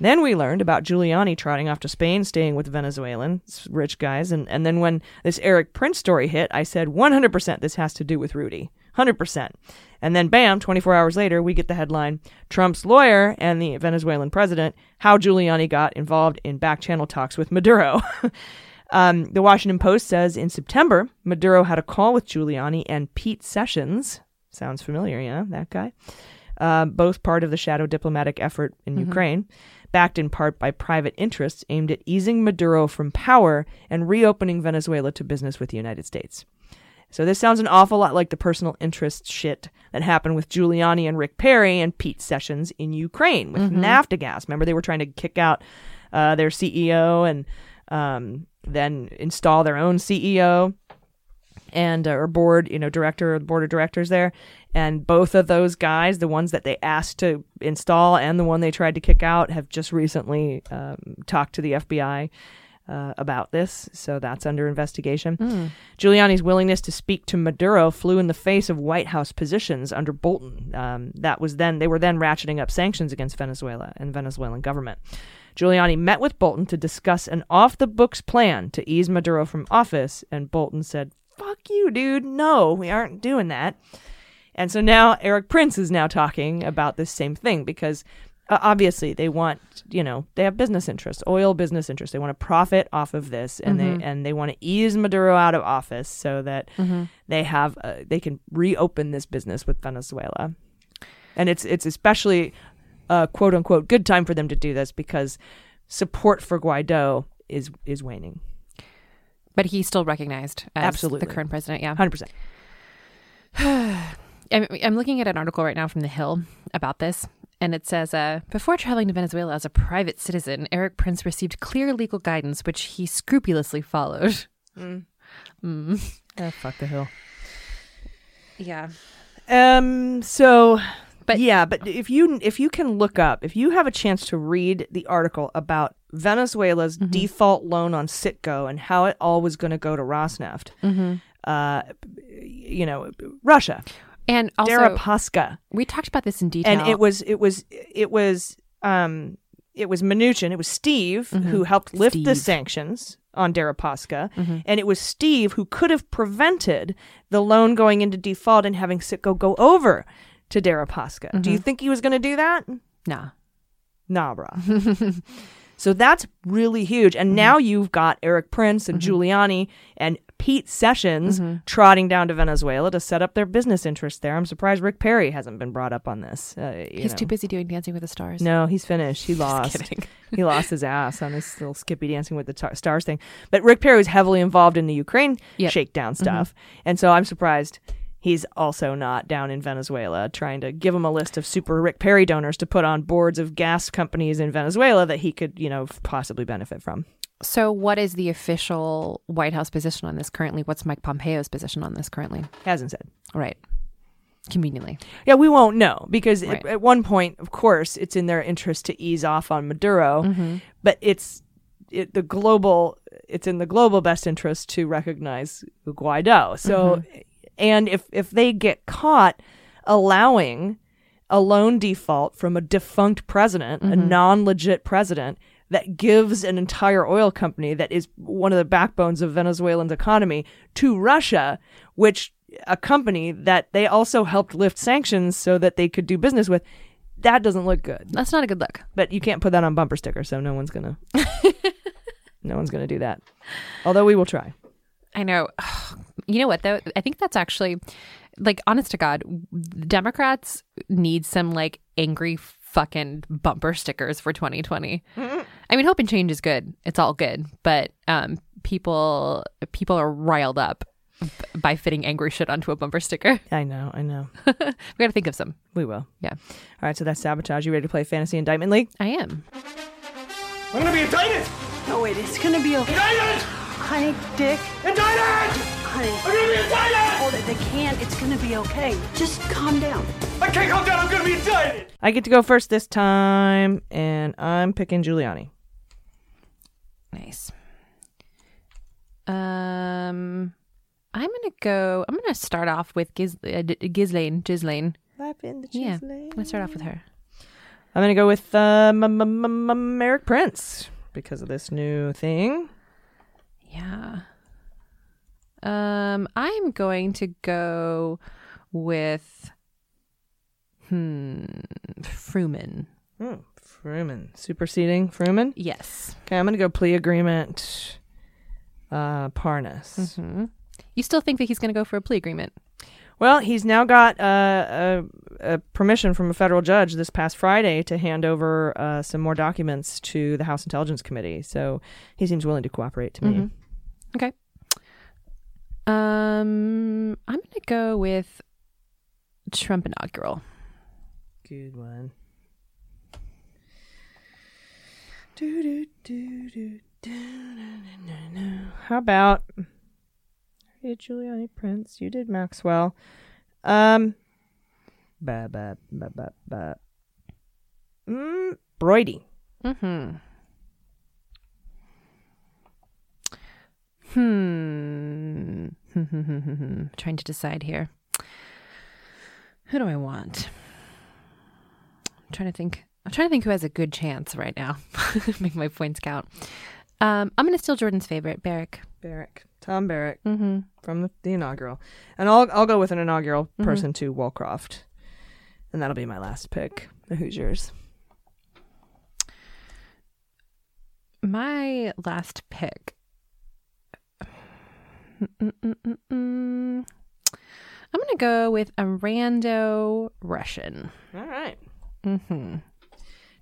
Then we learned about Giuliani trotting off to Spain, staying with Venezuelan rich guys. And, and then when this Erik Prince story hit, I said 100% this has to do with Rudy. 100%. And then, bam, 24 hours later, we get the headline Trump's lawyer and the Venezuelan president, how Giuliani got involved in back channel talks with Maduro. um, the Washington Post says in September, Maduro had a call with Giuliani and Pete Sessions. Sounds familiar, yeah, that guy. Uh, both part of the shadow diplomatic effort in mm-hmm. Ukraine backed in part by private interests aimed at easing Maduro from power and reopening Venezuela to business with the United States. So this sounds an awful lot like the personal interest shit that happened with Giuliani and Rick Perry and Pete Sessions in Ukraine with mm-hmm. Naftogaz. Remember, they were trying to kick out uh, their CEO and um, then install their own CEO and uh, or board, you know, director, or board of directors there. And both of those guys, the ones that they asked to install and the one they tried to kick out, have just recently um, talked to the FBI uh, about this. So that's under investigation. Mm. Giuliani's willingness to speak to Maduro flew in the face of White House positions under Bolton. Um, that was then they were then ratcheting up sanctions against Venezuela and Venezuelan government. Giuliani met with Bolton to discuss an off the books plan to ease Maduro from office, and Bolton said, Fuck you, dude. No, we aren't doing that. And so now Erik Prince is now talking about this same thing because uh, obviously they want you know they have business interests oil business interests they want to profit off of this and Mhm. they and they want to ease maduro out of office so that Mhm. they have uh, they can reopen this business with venezuela and it's it's especially a quote unquote good time for them to do this because support for guaido is is waning But he's still recognized as Absolutely. the current president. Yeah, 100% I'm, I'm looking at an article right now from The Hill about this, and it says uh, Before traveling to Venezuela as a private citizen, Erik Prince received clear legal guidance, which he scrupulously followed. Mm. Mm. Ah, fuck the hill Yeah. Um. So, but yeah, but if you if you can look up, if you have a chance to read the article about Venezuela's default loan on Citgo and how it all was going to go to Rosneft, Mhm. uh, you know, Russia And also, Deripaska, we talked about this in detail. and it was it was it was um it was Mnuchin, it was Steve Mhm. who helped lift the sanctions on Deripaska, Mhm. and it was Steve who could have prevented the loan going into default and having Citgo go over to Deripaska. Do you Mhm. think he was going to do that? Nah. Nah, brah. so that's really huge. And mm-hmm. now you've got Erik Prince and mm-hmm. Giuliani and Pete Sessions mm-hmm. trotting down to Venezuela to set up their business interests there. I'm surprised Rick Perry hasn't been brought up on this. Uh, he's know. too busy doing Dancing with the Stars. No, he's finished. He lost. he lost his ass on this little Skippy dancing with the tar- stars thing. But Rick Perry was heavily involved in the Ukraine Yep. shakedown stuff, and so I'm surprised he's also not down in Venezuela trying to give him a list of super Rick Perry donors to put on boards of gas companies in Venezuela that he could, you know, possibly benefit from. So, what is the official White House position on this currently? What's Mike Pompeo's position on this currently? Hasn't said. Right. Conveniently. Yeah, we won't know because Right. at, at one point, of course, it's in their interest to ease off on Maduro, Mhm. but it's it, the global it's in the global best interest to recognize Guaido. So, and if if they get caught allowing a loan default from a defunct president, a Mhm. non-legit president that gives an entire oil company that is one of the backbones of Venezuelan's economy to Russia, which a company that they also helped lift sanctions so that they could do business with. That doesn't look good. That's not a good look. But you can't put that on bumper sticker, so no one's gonna no one's gonna do that. Although we will try. I know. You know what though? I think that's actually like honest to God, Democrats need some like angry fucking bumper stickers for 2020. I mean, hope and change is good. It's all good, but um people people are riled up b- by fitting angry shit onto a bumper sticker. I know, I know. we got to think of some. We will. Yeah. All right, so that's sabotage. You ready to play Fantasy Indictment League? I am. I'm gonna be indicted! No, wait, it's gonna be okay. Indicted! Honey, Dick. Indicted! Honey. I'm gonna be indicted! Hold it, they can't. It's gonna be okay. Just calm down. I can't calm down, I'm gonna be indicted! I get to go first this time, and I'm picking Giuliani. Nice. Um I'm going to go I'm going to start off with Giz, uh, D- Ghislaine, Ghislaine. Laugh in the Yeah. I'm going to start off with her. I'm gonna go with uh, m- m- m- m- Erik Prince because of this new thing. Yeah. Um, I'm going to go with hmm Fruman. Hmm, Fruman superseding Fruman. Yes. Okay, I'm gonna go plea agreement. Uh, Parnas. hmm You still think that he's going to go for a plea agreement? Well, he's now got uh, a, a permission from a federal judge this past Friday to hand over uh, some more documents to the House Intelligence Committee. So he seems willing to cooperate to me. Mhm. Okay. Um, I'm going to go with Trump inaugural. Good one. Do, do, do, do, do, na, na, na, na. How about you did Giuliani Prince? You did Maxwell. Um, ba ba ba ba ba. Mm, Broidy. Mm-hmm. Hmm. Trying to decide here. Who do I want? I'm trying to think. I'm trying to think who has a good chance right now. Make my points count. Um, I'm going to steal Jordan's favorite, Barrack. Barrack. Tom Barrack Mm-hmm. from the, the inaugural, and I'll I'll go with an inaugural Mhm. person to Walcroft, and that'll be my last pick. The Hoosiers. My last pick. I'm going to go with a rando Russian. All right. Mm-hmm.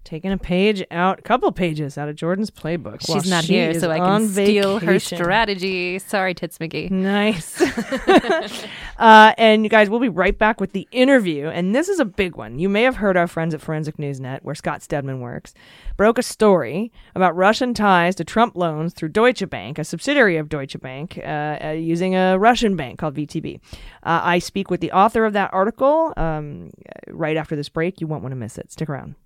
Taking a page out, a couple pages out of Jordan's playbook. She's not she here, so I can steal her strategy. Sorry, Tits McGee. Nice. uh, and you guys, we'll be right back with the interview. And this is a big one. You may have heard our friends at Forensic News Net, where Scott Stedman works, broke a story about Russian ties to Trump loans through Deutsche Bank, a subsidiary of Deutsche Bank, uh, uh, using a Russian bank called VTB. Uh, I speak with the author of that article um, right after this break. You won't want to miss it. Stick around.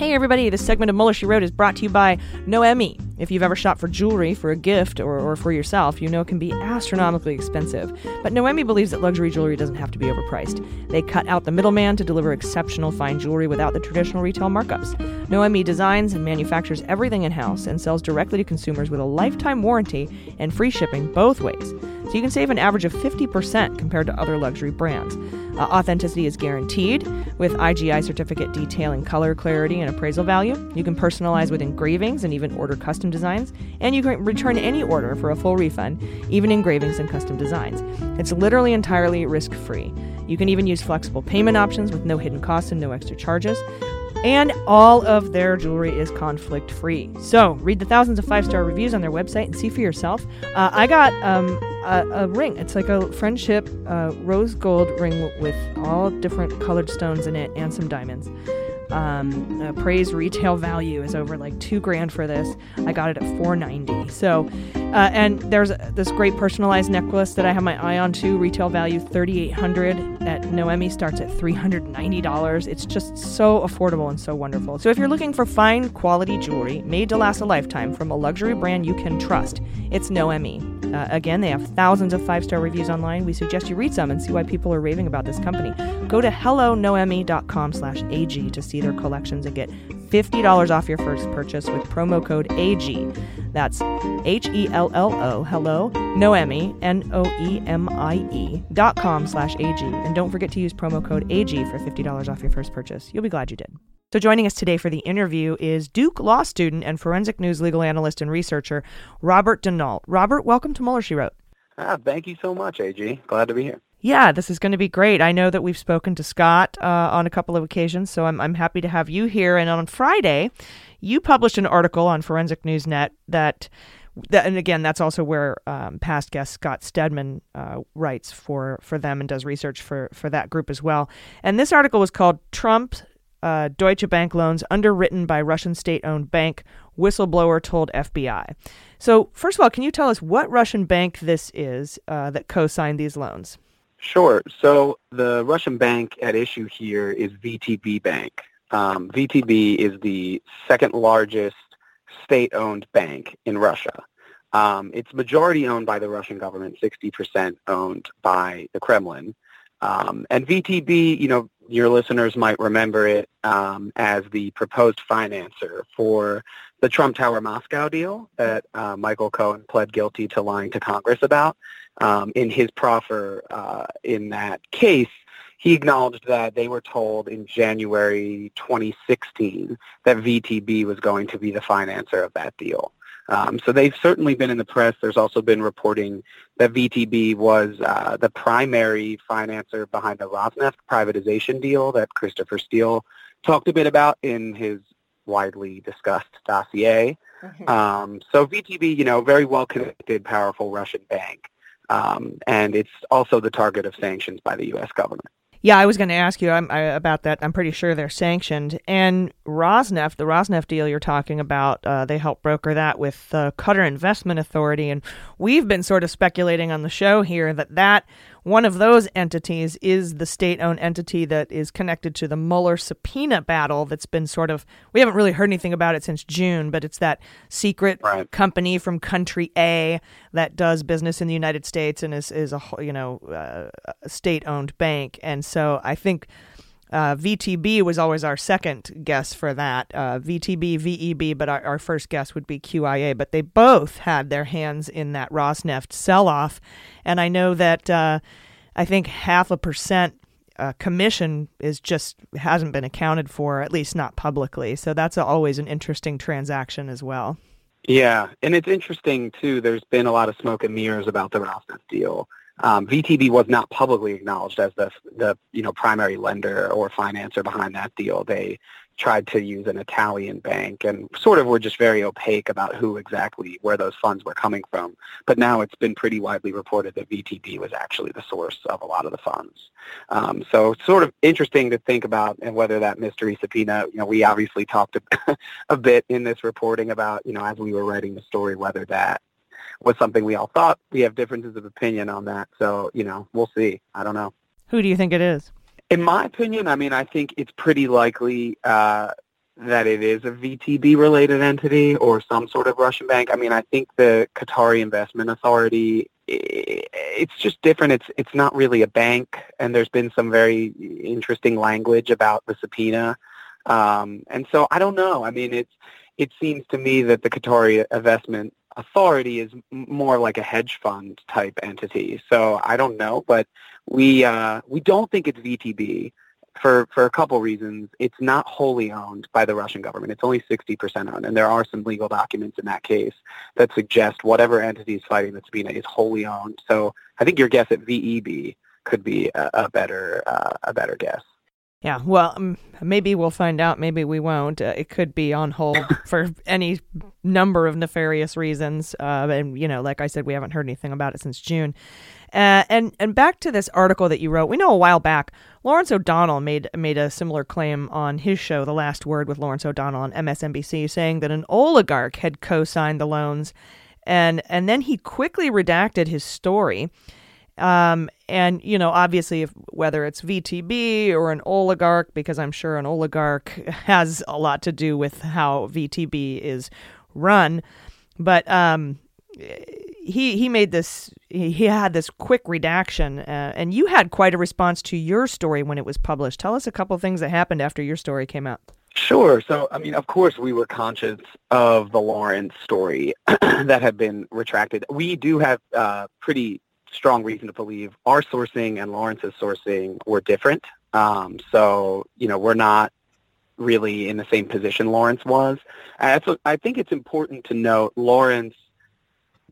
Hey everybody, this segment of Mueller She Wrote is brought to you by Noemie. If you've ever shopped for jewelry for a gift or, or for yourself, you know it can be astronomically expensive. But Noemie believes that luxury jewelry doesn't have to be overpriced. They cut out the middleman to deliver exceptional fine jewelry without the traditional retail markups. Noemie designs and manufactures everything in house and sells directly to consumers with a lifetime warranty and free shipping both ways. So you can save an average of 50% compared to other luxury brands. Uh, authenticity is guaranteed with IGI certificate detailing color clarity and appraisal value. You can personalize with engravings and even order custom designs. And you can return any order for a full refund, even engravings and custom designs. It's literally entirely risk free. You can even use flexible payment options with no hidden costs and no extra charges. And all of their jewelry is conflict free. So read the thousands of five star reviews on their website and see for yourself. Uh, I got um, a, a ring. It's like a friendship uh, rose gold ring with all different colored stones in it and some diamonds. Um, retail value is over like two grand for this. I got it at 490. So, uh, and there's this great personalized necklace that I have my eye on too. Retail value 3,800 at Noemie starts at 390 dollars. It's just so affordable and so wonderful. So if you're looking for fine quality jewelry made to last a lifetime from a luxury brand you can trust, it's Noemie. Uh, again, they have thousands of five star reviews online. We suggest you read some and see why people are raving about this company. Go to hellonoemie.com slash AG to see their collections and get $50 off your first purchase with promo code AG. That's H E L L O, hello, Noemie, N O E M I E, dot com slash AG. And don't forget to use promo code AG for $50 off your first purchase. You'll be glad you did. So, joining us today for the interview is Duke law student and forensic news legal analyst and researcher Robert Denault. Robert, welcome to Mueller, She Wrote. Ah, thank you so much, AG. Glad to be here. Yeah, this is going to be great. I know that we've spoken to Scott uh, on a couple of occasions, so I'm, I'm happy to have you here. And on Friday, you published an article on Forensic News Net that, that and again, that's also where um, past guest Scott Stedman uh, writes for, for them and does research for, for that group as well. And this article was called Trump uh, Deutsche Bank loans underwritten by Russian state owned bank, whistleblower told FBI. So, first of all, can you tell us what Russian bank this is uh, that co signed these loans? Sure. So the Russian bank at issue here is VTB Bank. Um, VTB is the second largest state-owned bank in Russia. Um, it's majority owned by the Russian government, 60% owned by the Kremlin. Um, and VTB, you know, your listeners might remember it um, as the proposed financer for the Trump Tower Moscow deal that uh, Michael Cohen pled guilty to lying to Congress about. Um, in his proffer uh, in that case, he acknowledged that they were told in January 2016 that VTB was going to be the financer of that deal. Um, so they've certainly been in the press. There's also been reporting that VTB was uh, the primary financer behind the Rosneft privatization deal that Christopher Steele talked a bit about in his widely discussed dossier. Mm-hmm. Um, so VTB, you know, very well connected, powerful Russian bank. Um, and it's also the target of sanctions by the U.S. government. Yeah, I was going to ask you I, about that. I'm pretty sure they're sanctioned. And Rosneft, the Rosneft deal you're talking about, uh, they helped broker that with the Qatar Investment Authority. And we've been sort of speculating on the show here that that one of those entities is the state owned entity that is connected to the Mueller subpoena battle that's been sort of, we haven't really heard anything about it since June, but it's that secret right. company from country A that does business in the United States and is, is a, you know, uh, a state owned bank. And so I think uh, VTB was always our second guess for that. Uh, VTB, VEB, but our, our first guess would be QIA. But they both had their hands in that Rosneft sell off. And I know that uh, I think half a percent uh, commission is just hasn't been accounted for, at least not publicly. So that's always an interesting transaction as well. Yeah, and it's interesting too. There's been a lot of smoke and mirrors about the Rosneft deal. Um, VTB was not publicly acknowledged as the the you know primary lender or financer behind that deal. They tried to use an Italian bank and sort of were just very opaque about who exactly where those funds were coming from. But now it's been pretty widely reported that VTB was actually the source of a lot of the funds. Um, so it's sort of interesting to think about and whether that mystery subpoena. You know, we obviously talked a, a bit in this reporting about you know as we were writing the story whether that was something we all thought. We have differences of opinion on that. So, you know, we'll see. I don't know. Who do you think it is? In my opinion, I mean, I think it's pretty likely uh, that it is a VTB-related entity or some sort of Russian bank. I mean, I think the Qatari Investment Authority, it's just different. It's it's not really a bank, and there's been some very interesting language about the subpoena. Um, and so I don't know. I mean, it's it seems to me that the Qatari Investment authority is more like a hedge fund type entity. So I don't know, but we uh, we don't think it's VTB for for a couple reasons. It's not wholly owned by the Russian government. It's only 60% owned, and there are some legal documents in that case that suggest whatever entity is fighting the subpoena is wholly owned. So I think your guess at VEB could be a, a better uh, a better guess. Yeah, well, um, maybe we'll find out. Maybe we won't. Uh, it could be on hold for any number of nefarious reasons. Uh, and you know, like I said, we haven't heard anything about it since June. Uh, and and back to this article that you wrote. We know a while back, Lawrence O'Donnell made made a similar claim on his show, The Last Word with Lawrence O'Donnell on MSNBC, saying that an oligarch had co-signed the loans, and and then he quickly redacted his story. Um, and you know, obviously, if, whether it's VTB or an oligarch, because I'm sure an oligarch has a lot to do with how VTB is run. But um, he he made this he had this quick redaction, uh, and you had quite a response to your story when it was published. Tell us a couple things that happened after your story came out. Sure. So, I mean, of course, we were conscious of the Lawrence story that had been retracted. We do have uh, pretty strong reason to believe our sourcing and Lawrence's sourcing were different. Um, so, you know, we're not really in the same position Lawrence was. And I think it's important to note Lawrence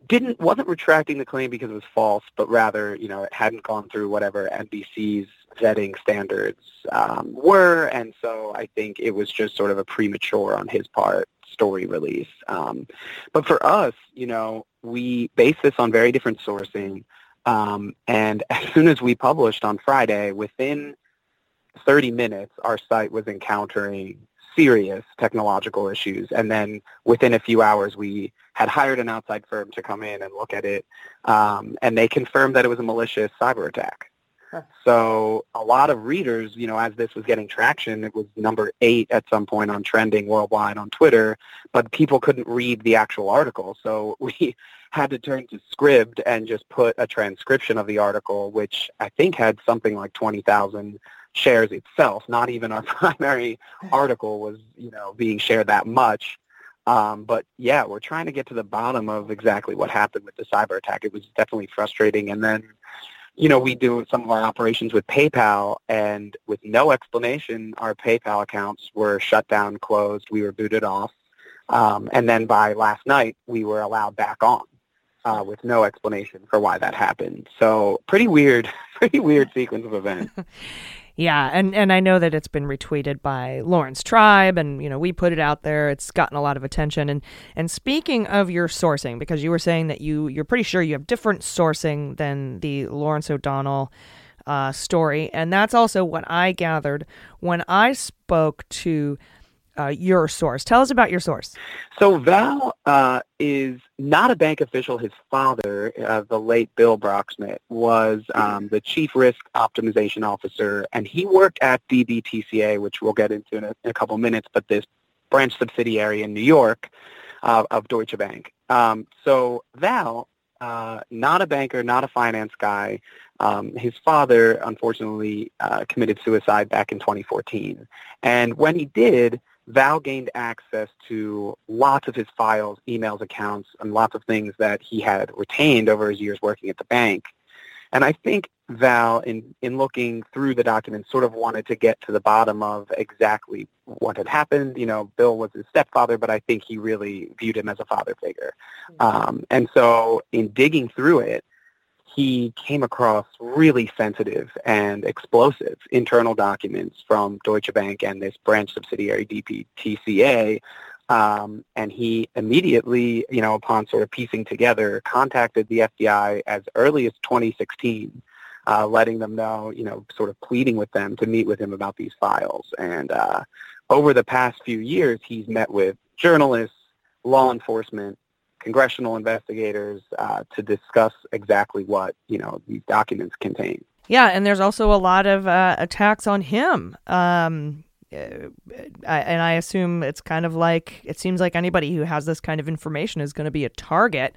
didn't wasn't retracting the claim because it was false, but rather, you know, it hadn't gone through whatever NBC's vetting standards um, were, and so I think it was just sort of a premature on his part story release. Um, but for us, you know, we base this on very different sourcing. Um, and as soon as we published on Friday, within 30 minutes, our site was encountering serious technological issues. And then within a few hours, we had hired an outside firm to come in and look at it. Um, and they confirmed that it was a malicious cyber attack. So a lot of readers, you know, as this was getting traction, it was number eight at some point on trending worldwide on Twitter, but people couldn't read the actual article. So we had to turn to Scribd and just put a transcription of the article, which I think had something like 20,000 shares itself. Not even our primary article was, you know, being shared that much. Um, but yeah, we're trying to get to the bottom of exactly what happened with the cyber attack. It was definitely frustrating. And then, you know, we do some of our operations with PayPal, and with no explanation, our PayPal accounts were shut down, closed. We were booted off. Um, and then by last night, we were allowed back on uh, with no explanation for why that happened. So pretty weird, pretty weird sequence of events. yeah, and and I know that it's been retweeted by Laurence Tribe, and you know we put it out there. It's gotten a lot of attention. And and speaking of your sourcing, because you were saying that you you're pretty sure you have different sourcing than the Lawrence O'Donnell. Uh, story, and that's also what I gathered when I spoke to uh, your source. Tell us about your source. So Val uh, is not a bank official. His father, uh, the late Bill Broeksmit, was um, the chief risk optimization officer, and he worked at DBTCA, which we'll get into in a, in a couple minutes, but this branch subsidiary in New York uh, of Deutsche Bank. Um, so Val, uh, not a banker, not a finance guy, um, his father, unfortunately, uh, committed suicide back in 2014. And when he did, Val gained access to lots of his files, emails, accounts, and lots of things that he had retained over his years working at the bank. And I think Val, in, in looking through the documents, sort of wanted to get to the bottom of exactly what had happened. You know, Bill was his stepfather, but I think he really viewed him as a father figure. Um, and so in digging through it, he came across really sensitive and explosive internal documents from Deutsche Bank and this branch subsidiary DBTCA. um, and he immediately, you know, upon sort of piecing together, contacted the FBI as early as 2016, uh, letting them know, you know, sort of pleading with them to meet with him about these files. And uh, over the past few years, he's met with journalists, law enforcement, congressional investigators uh, to discuss exactly what, you know, these documents contain. Yeah, and there's also a lot of uh, attacks on him. Um, uh, and I assume it's kind of like it seems like anybody who has this kind of information is going to be a target.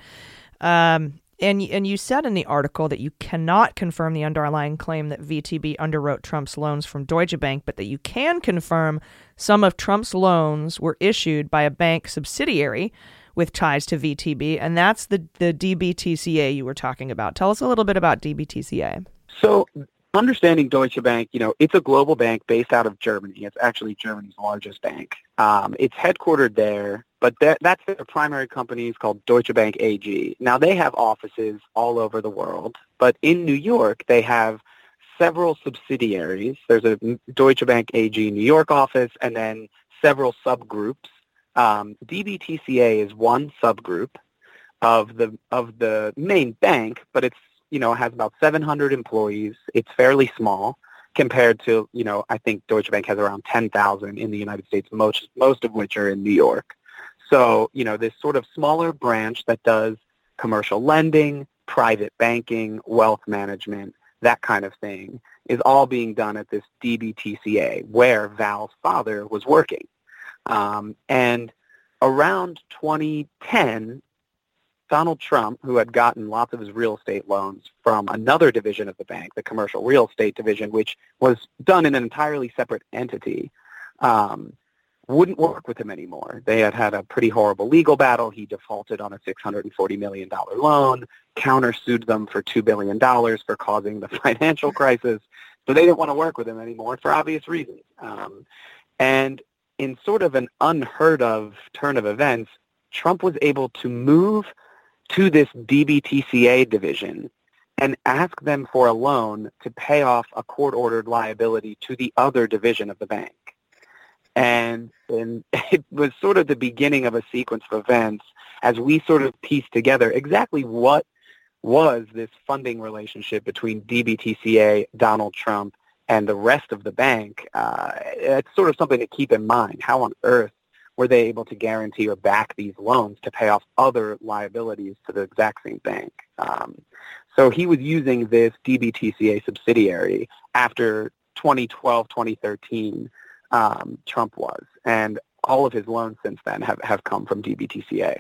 Um, and and you said in the article that you cannot confirm the underlying claim that VTB underwrote Trump's loans from Deutsche Bank, but that you can confirm some of Trump's loans were issued by a bank subsidiary with ties to VTB, and that's the the DBTCA you were talking about. Tell us a little bit about DBTCA. So understanding Deutsche Bank, you know, it's a global bank based out of Germany. It's actually Germany's largest bank. Um, it's headquartered there, but that, that's their primary company is called Deutsche Bank AG. Now they have offices all over the world, but in New York they have several subsidiaries. There's a Deutsche Bank AG New York office, and then several subgroups. Um, DBTCA is one subgroup of the of the main bank, but it's you know, has about 700 employees. It's fairly small compared to, you know, I think Deutsche Bank has around 10,000 in the United States, most, most of which are in New York. So, you know, this sort of smaller branch that does commercial lending, private banking, wealth management, that kind of thing is all being done at this DBTCA where Val's father was working. Um, and around 2010, Donald Trump, who had gotten lots of his real estate loans from another division of the bank, the commercial real estate division, which was done in an entirely separate entity, um, wouldn't work with him anymore. They had had a pretty horrible legal battle. He defaulted on a $640 million loan, countersued them for $2 billion for causing the financial crisis. So they didn't want to work with him anymore for obvious reasons. Um, and in sort of an unheard of turn of events, Trump was able to move to this DBTCA division and ask them for a loan to pay off a court-ordered liability to the other division of the bank. And, and it was sort of the beginning of a sequence of events as we sort of pieced together exactly what was this funding relationship between DBTCA, Donald Trump, and the rest of the bank. Uh, it's sort of something to keep in mind. How on earth were they able to guarantee or back these loans to pay off other liabilities to the exact same bank? Um, so he was using this DBTCA subsidiary after 2012, 2013, um, Trump was. And all of his loans since then have, have come from DBTCA.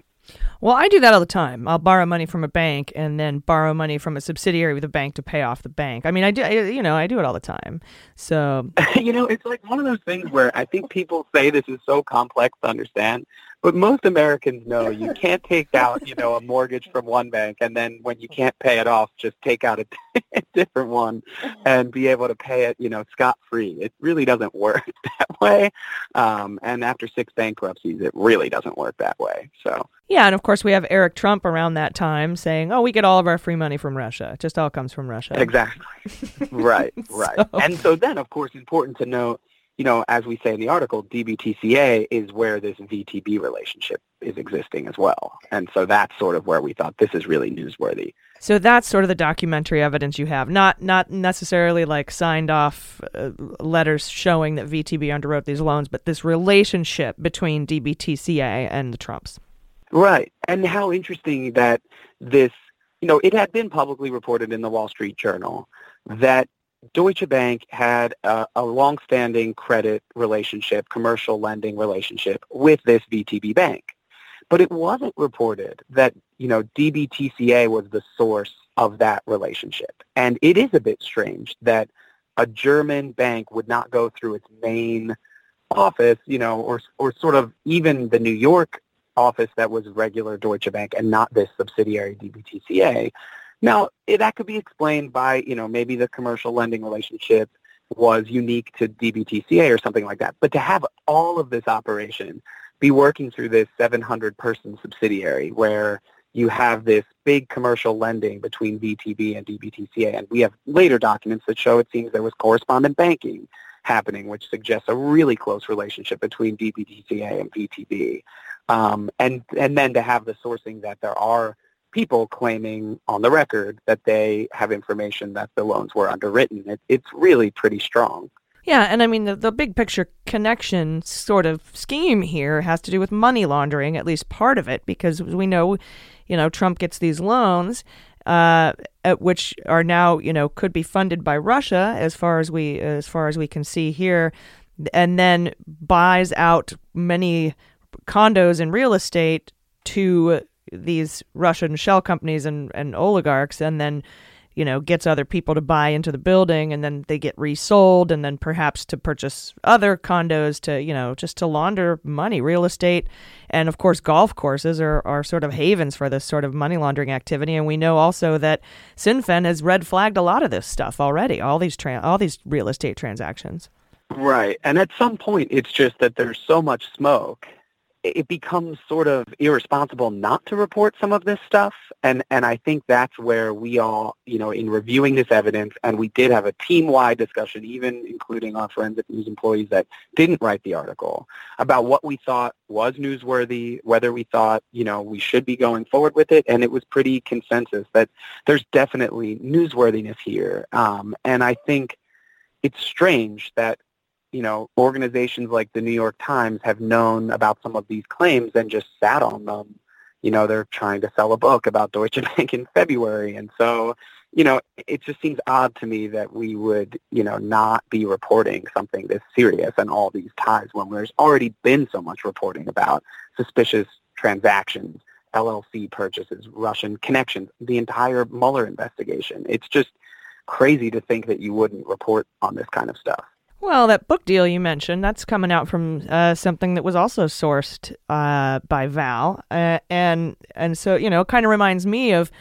Well, I do that all the time. I'll borrow money from a bank and then borrow money from a subsidiary of the bank to pay off the bank. I mean, I do, I, you know, I do it all the time. So, you know, it's like one of those things where I think people say this is so complex to understand, but most Americans know you can't take out, you know, a mortgage from one bank and then when you can't pay it off, just take out a, a different one and be able to pay it, you know, scot free. It really doesn't work that way. Um, and after six bankruptcies, it really doesn't work that way. So. Yeah, and of course we have Eric Trump around that time saying, "Oh, we get all of our free money from Russia. It just all comes from Russia." Exactly. right. Right. so. And so then, of course, important to note you know, as we say in the article, DBTCA is where this VTB relationship is existing as well. And so that's sort of where we thought this is really newsworthy. So that's sort of the documentary evidence you have, not not necessarily like signed off uh, letters showing that VTB underwrote these loans, but this relationship between DBTCA and the Trumps. Right. And how interesting that this, you know, it had been publicly reported in the Wall Street Journal that Deutsche Bank had a, a long-standing credit relationship, commercial lending relationship with this VTB bank. But it wasn't reported that, you know, DBTCA was the source of that relationship. And it is a bit strange that a German bank would not go through its main office, you know, or or sort of even the New York office that was regular Deutsche Bank and not this subsidiary DBTCA Now, eh, that could be explained by, you know, maybe the commercial lending relationship was unique to DBTCA or something like that. But to have all of this operation be working through this 700-person subsidiary where you have this big commercial lending between VTB and DBTCA, and we have later documents that show it seems there was correspondent banking happening, which suggests a really close relationship between DBTCA and VTB. Um, and and then to have the sourcing that there are people claiming on the record that they have information that the loans were underwritten. It, it's really pretty strong. Yeah, and I mean the, the big picture connection sort of scheme here has to do with money laundering, at least part of it, because we know, you know, Trump gets these loans, uh, which are now, you know, could be funded by Russia, as far as we as far as we can see here, and then buys out many condos and real estate to these Russian shell companies and, and oligarchs and then you know gets other people to buy into the building and then they get resold and then perhaps to purchase other condos to you know just to launder money real estate. And of course golf courses are, are sort of havens for this sort of money laundering activity. And we know also that FinCEN has red flagged a lot of this stuff already all these tra- all these real estate transactions. Right. And at some point it's just that there's so much smoke it becomes sort of irresponsible not to report some of this stuff. And, and I think that's where we all, you know, in reviewing this evidence, and we did have a team-wide discussion, even including our forensic news employees that didn't write the article, about what we thought was newsworthy, whether we thought, you know, we should be going forward with it. And it was pretty consensus that there's definitely newsworthiness here. Um, and I think it's strange that you know, organizations like the New York Times have known about some of these claims and just sat on them. You know, they're trying to sell a book about Deutsche Bank in February. And so, you know, it just seems odd to me that we would, you know, not be reporting something this serious and all these ties when there's already been so much reporting about suspicious transactions, LLC purchases, Russian connections, the entire Mueller investigation. It's just crazy to think that you wouldn't report on this kind of stuff. Well, that book deal you mentioned, that's coming out from uh, something that was also sourced uh, by Val. Uh, and and so, you know, it kind of reminds me of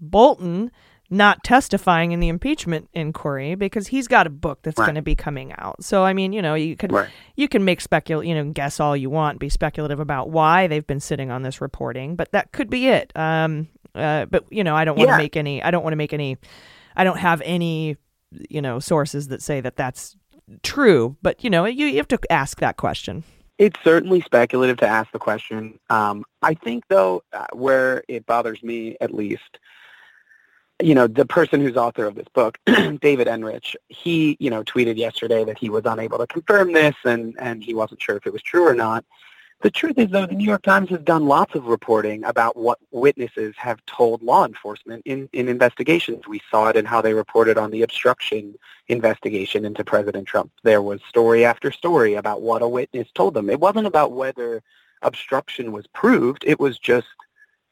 Bolton not testifying in the impeachment inquiry because he's got a book that's right. going to be coming out. So I mean, you know, you could right. you can make specul you know, guess all you want, be speculative about why they've been sitting on this reporting, but that could be it. Um uh, but you know, I don't want to yeah. make any I don't want to make any I don't have any you know sources that say that that's true, but you know, you, you have to ask that question. It's certainly speculative to ask the question. Um, I think, though, uh, where it bothers me at least, you know, the person who's author of this book, David Enrich, he, you know, tweeted yesterday that he was unable to confirm this and, and he wasn't sure if it was true or not. The truth is, though, the New York Times has done lots of reporting about what witnesses have told law enforcement in, in investigations. We saw it in how they reported on the obstruction investigation into President Trump. There was story after story about what a witness told them. It wasn't about whether obstruction was proved. It was just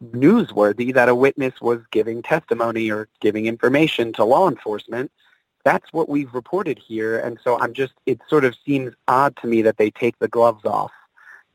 newsworthy that a witness was giving testimony or giving information to law enforcement. That's what we've reported here. And so I'm just, it sort of seems odd to me that they take the gloves off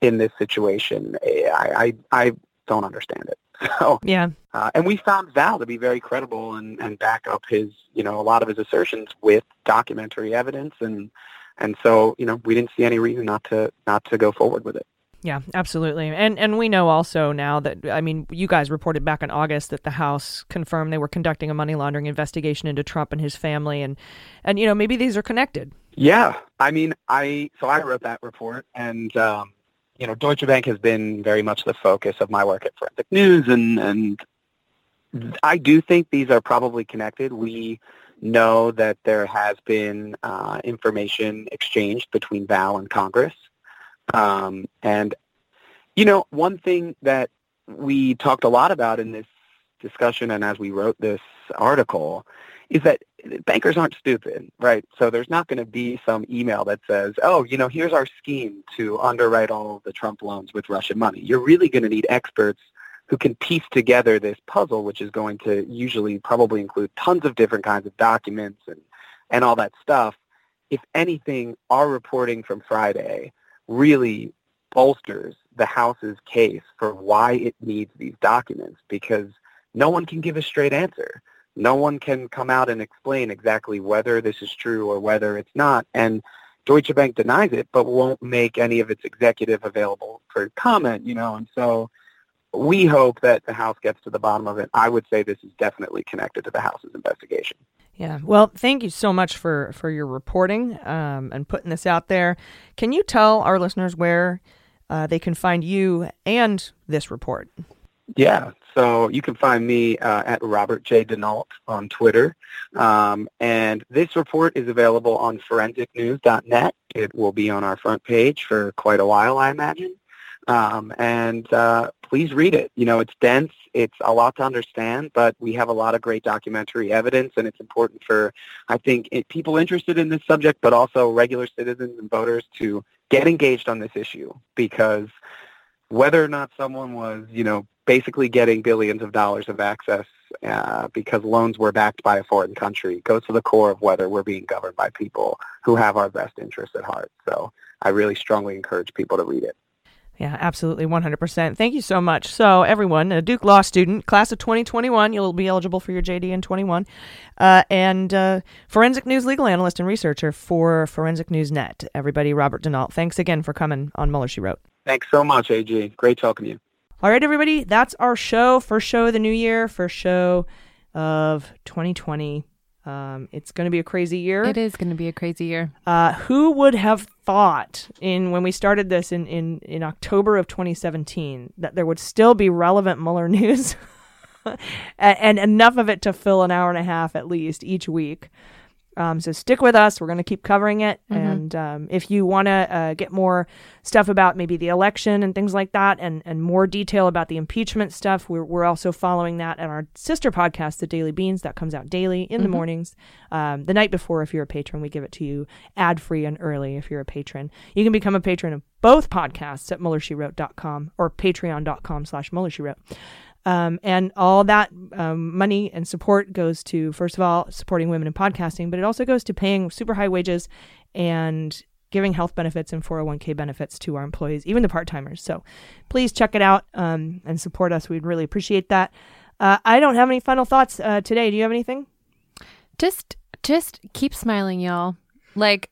in this situation. I, I, I don't understand it. So yeah, uh, and we found Val to be very credible and, and back up his, you know, a lot of his assertions with documentary evidence, and and so you know we didn't see any reason not to not to go forward with it. Yeah, absolutely. And and we know also now that I mean, you guys reported back in August that the House confirmed they were conducting a money laundering investigation into Trump and his family and and you know, maybe these are connected. Yeah. I mean, I so I wrote that report and um you know, Deutsche Bank has been very much the focus of my work at Forensic News, and and I do think these are probably connected. We know that there has been uh, information exchanged between Val and Congress, um, and you know, one thing that we talked a lot about in this discussion, and as we wrote this article, is that bankers aren't stupid, right? So there's not going to be some email that says, oh, you know, here's our scheme to underwrite all of the Trump loans with Russian money. You're really going to need experts who can piece together this puzzle, which is going to usually probably include tons of different kinds of documents and, and all that stuff. If anything, our reporting from Friday really bolsters the House's case for why it needs these documents because no one can give a straight answer No one can come out and explain exactly whether this is true or whether it's not. And Deutsche Bank denies it, but won't make any of its executive available for comment, you know. And so we hope that the House gets to the bottom of it. I would say this is definitely connected to the House's investigation. Yeah. Well, thank you so much for for your reporting um, and putting this out there. Can you tell our listeners where uh, they can find you and this report? Yeah. So you can find me uh, at Robert J. Denault on Twitter. Um, and this report is available on forensicnews.net. It will be on our front page for quite a while, I imagine. Um, and uh, please read it. You know, it's dense. It's a lot to understand, but we have a lot of great documentary evidence, and it's important for, I think, it, people interested in this subject, but also regular citizens and voters to get engaged on this issue because whether or not someone was, you know, basically getting billions of dollars of access uh, because loans were backed by a foreign country goes to the core of whether we're being governed by people who have our best interests at heart. So I really strongly encourage people to read it. Yeah, absolutely, 100%. Thank you so much. So, everyone, a Duke Law student, class of 2021, you'll be eligible for your JD in 21, uh, and uh, forensic news legal analyst and researcher for Forensic News Net. Everybody, Robert Denault, thanks again for coming on Mueller, She Wrote. Thanks so much, AG. Great talking to you. All right, everybody, that's our show. First show of the new year, first show of 2020. Um, it's going to be a crazy year. It is going to be a crazy year. Uh, who would have thought in when we started this in, in, in October of 2017 that there would still be relevant Mueller news and, and enough of it to fill an hour and a half at least each week? Um, so stick with us. We're going to keep covering it. Mhm. And um, if you want to uh, get more stuff about maybe the election and things like that, and, and more detail about the impeachment stuff, we're, we're also following that at our sister podcast, The Daily Beans, that comes out daily in the Mhm. mornings. Um, the night before, if you're a patron, we give it to you ad free and early if you're a patron. You can become a patron of both podcasts at MuellerSheWrote.com or patreon.com slash MuellerSheWrote. Um, and all that um, money and support goes to, first of all, supporting women in podcasting, but it also goes to paying super high wages and giving health benefits and 401k benefits to our employees, even the part timers. So please check it out um, and support us. We'd really appreciate that. Uh, I don't have any final thoughts uh, today. Do you have anything? Just just keep smiling, y'all. Like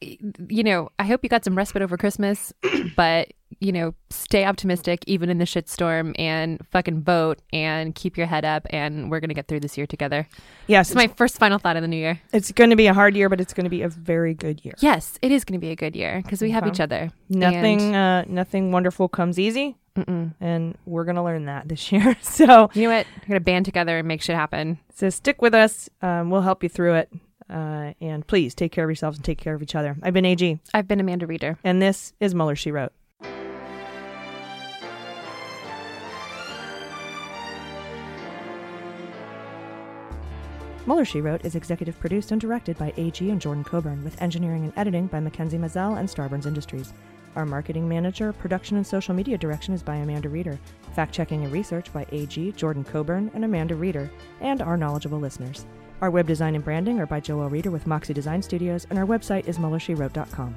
you know, I hope you got some respite over Christmas, but you know, stay optimistic even in the shitstorm and fucking vote and keep your head up and we're gonna get through this year together. Yes, It's my first final thought of the new year. It's going to be a hard year, but it's going to be a very good year. Yes, it is going to be a good year because we have Okay. each other. Nothing, uh, nothing wonderful comes easy, Mm-mm. and we're gonna learn that this year. So you know what? We're gonna band together and make shit happen. So stick with us. Um, we'll help you through it. Uh, and please take care of yourselves and take care of each other. I've been AG. I've been Amanda Reeder. And this is Mueller, She Wrote. Mueller, She Wrote is executive produced and directed by AG and Jordan Coburn, with engineering and editing by Mackenzie Mazzell and Starburns Industries. Our marketing manager, production, and social media direction is by Amanda Reeder. Fact checking and research by AG, Jordan Coburn, and Amanda Reeder, and our knowledgeable listeners. Our web design and branding are by Joel Reeder with Moxie Design Studios, and our website is MuellerSheWrote.com.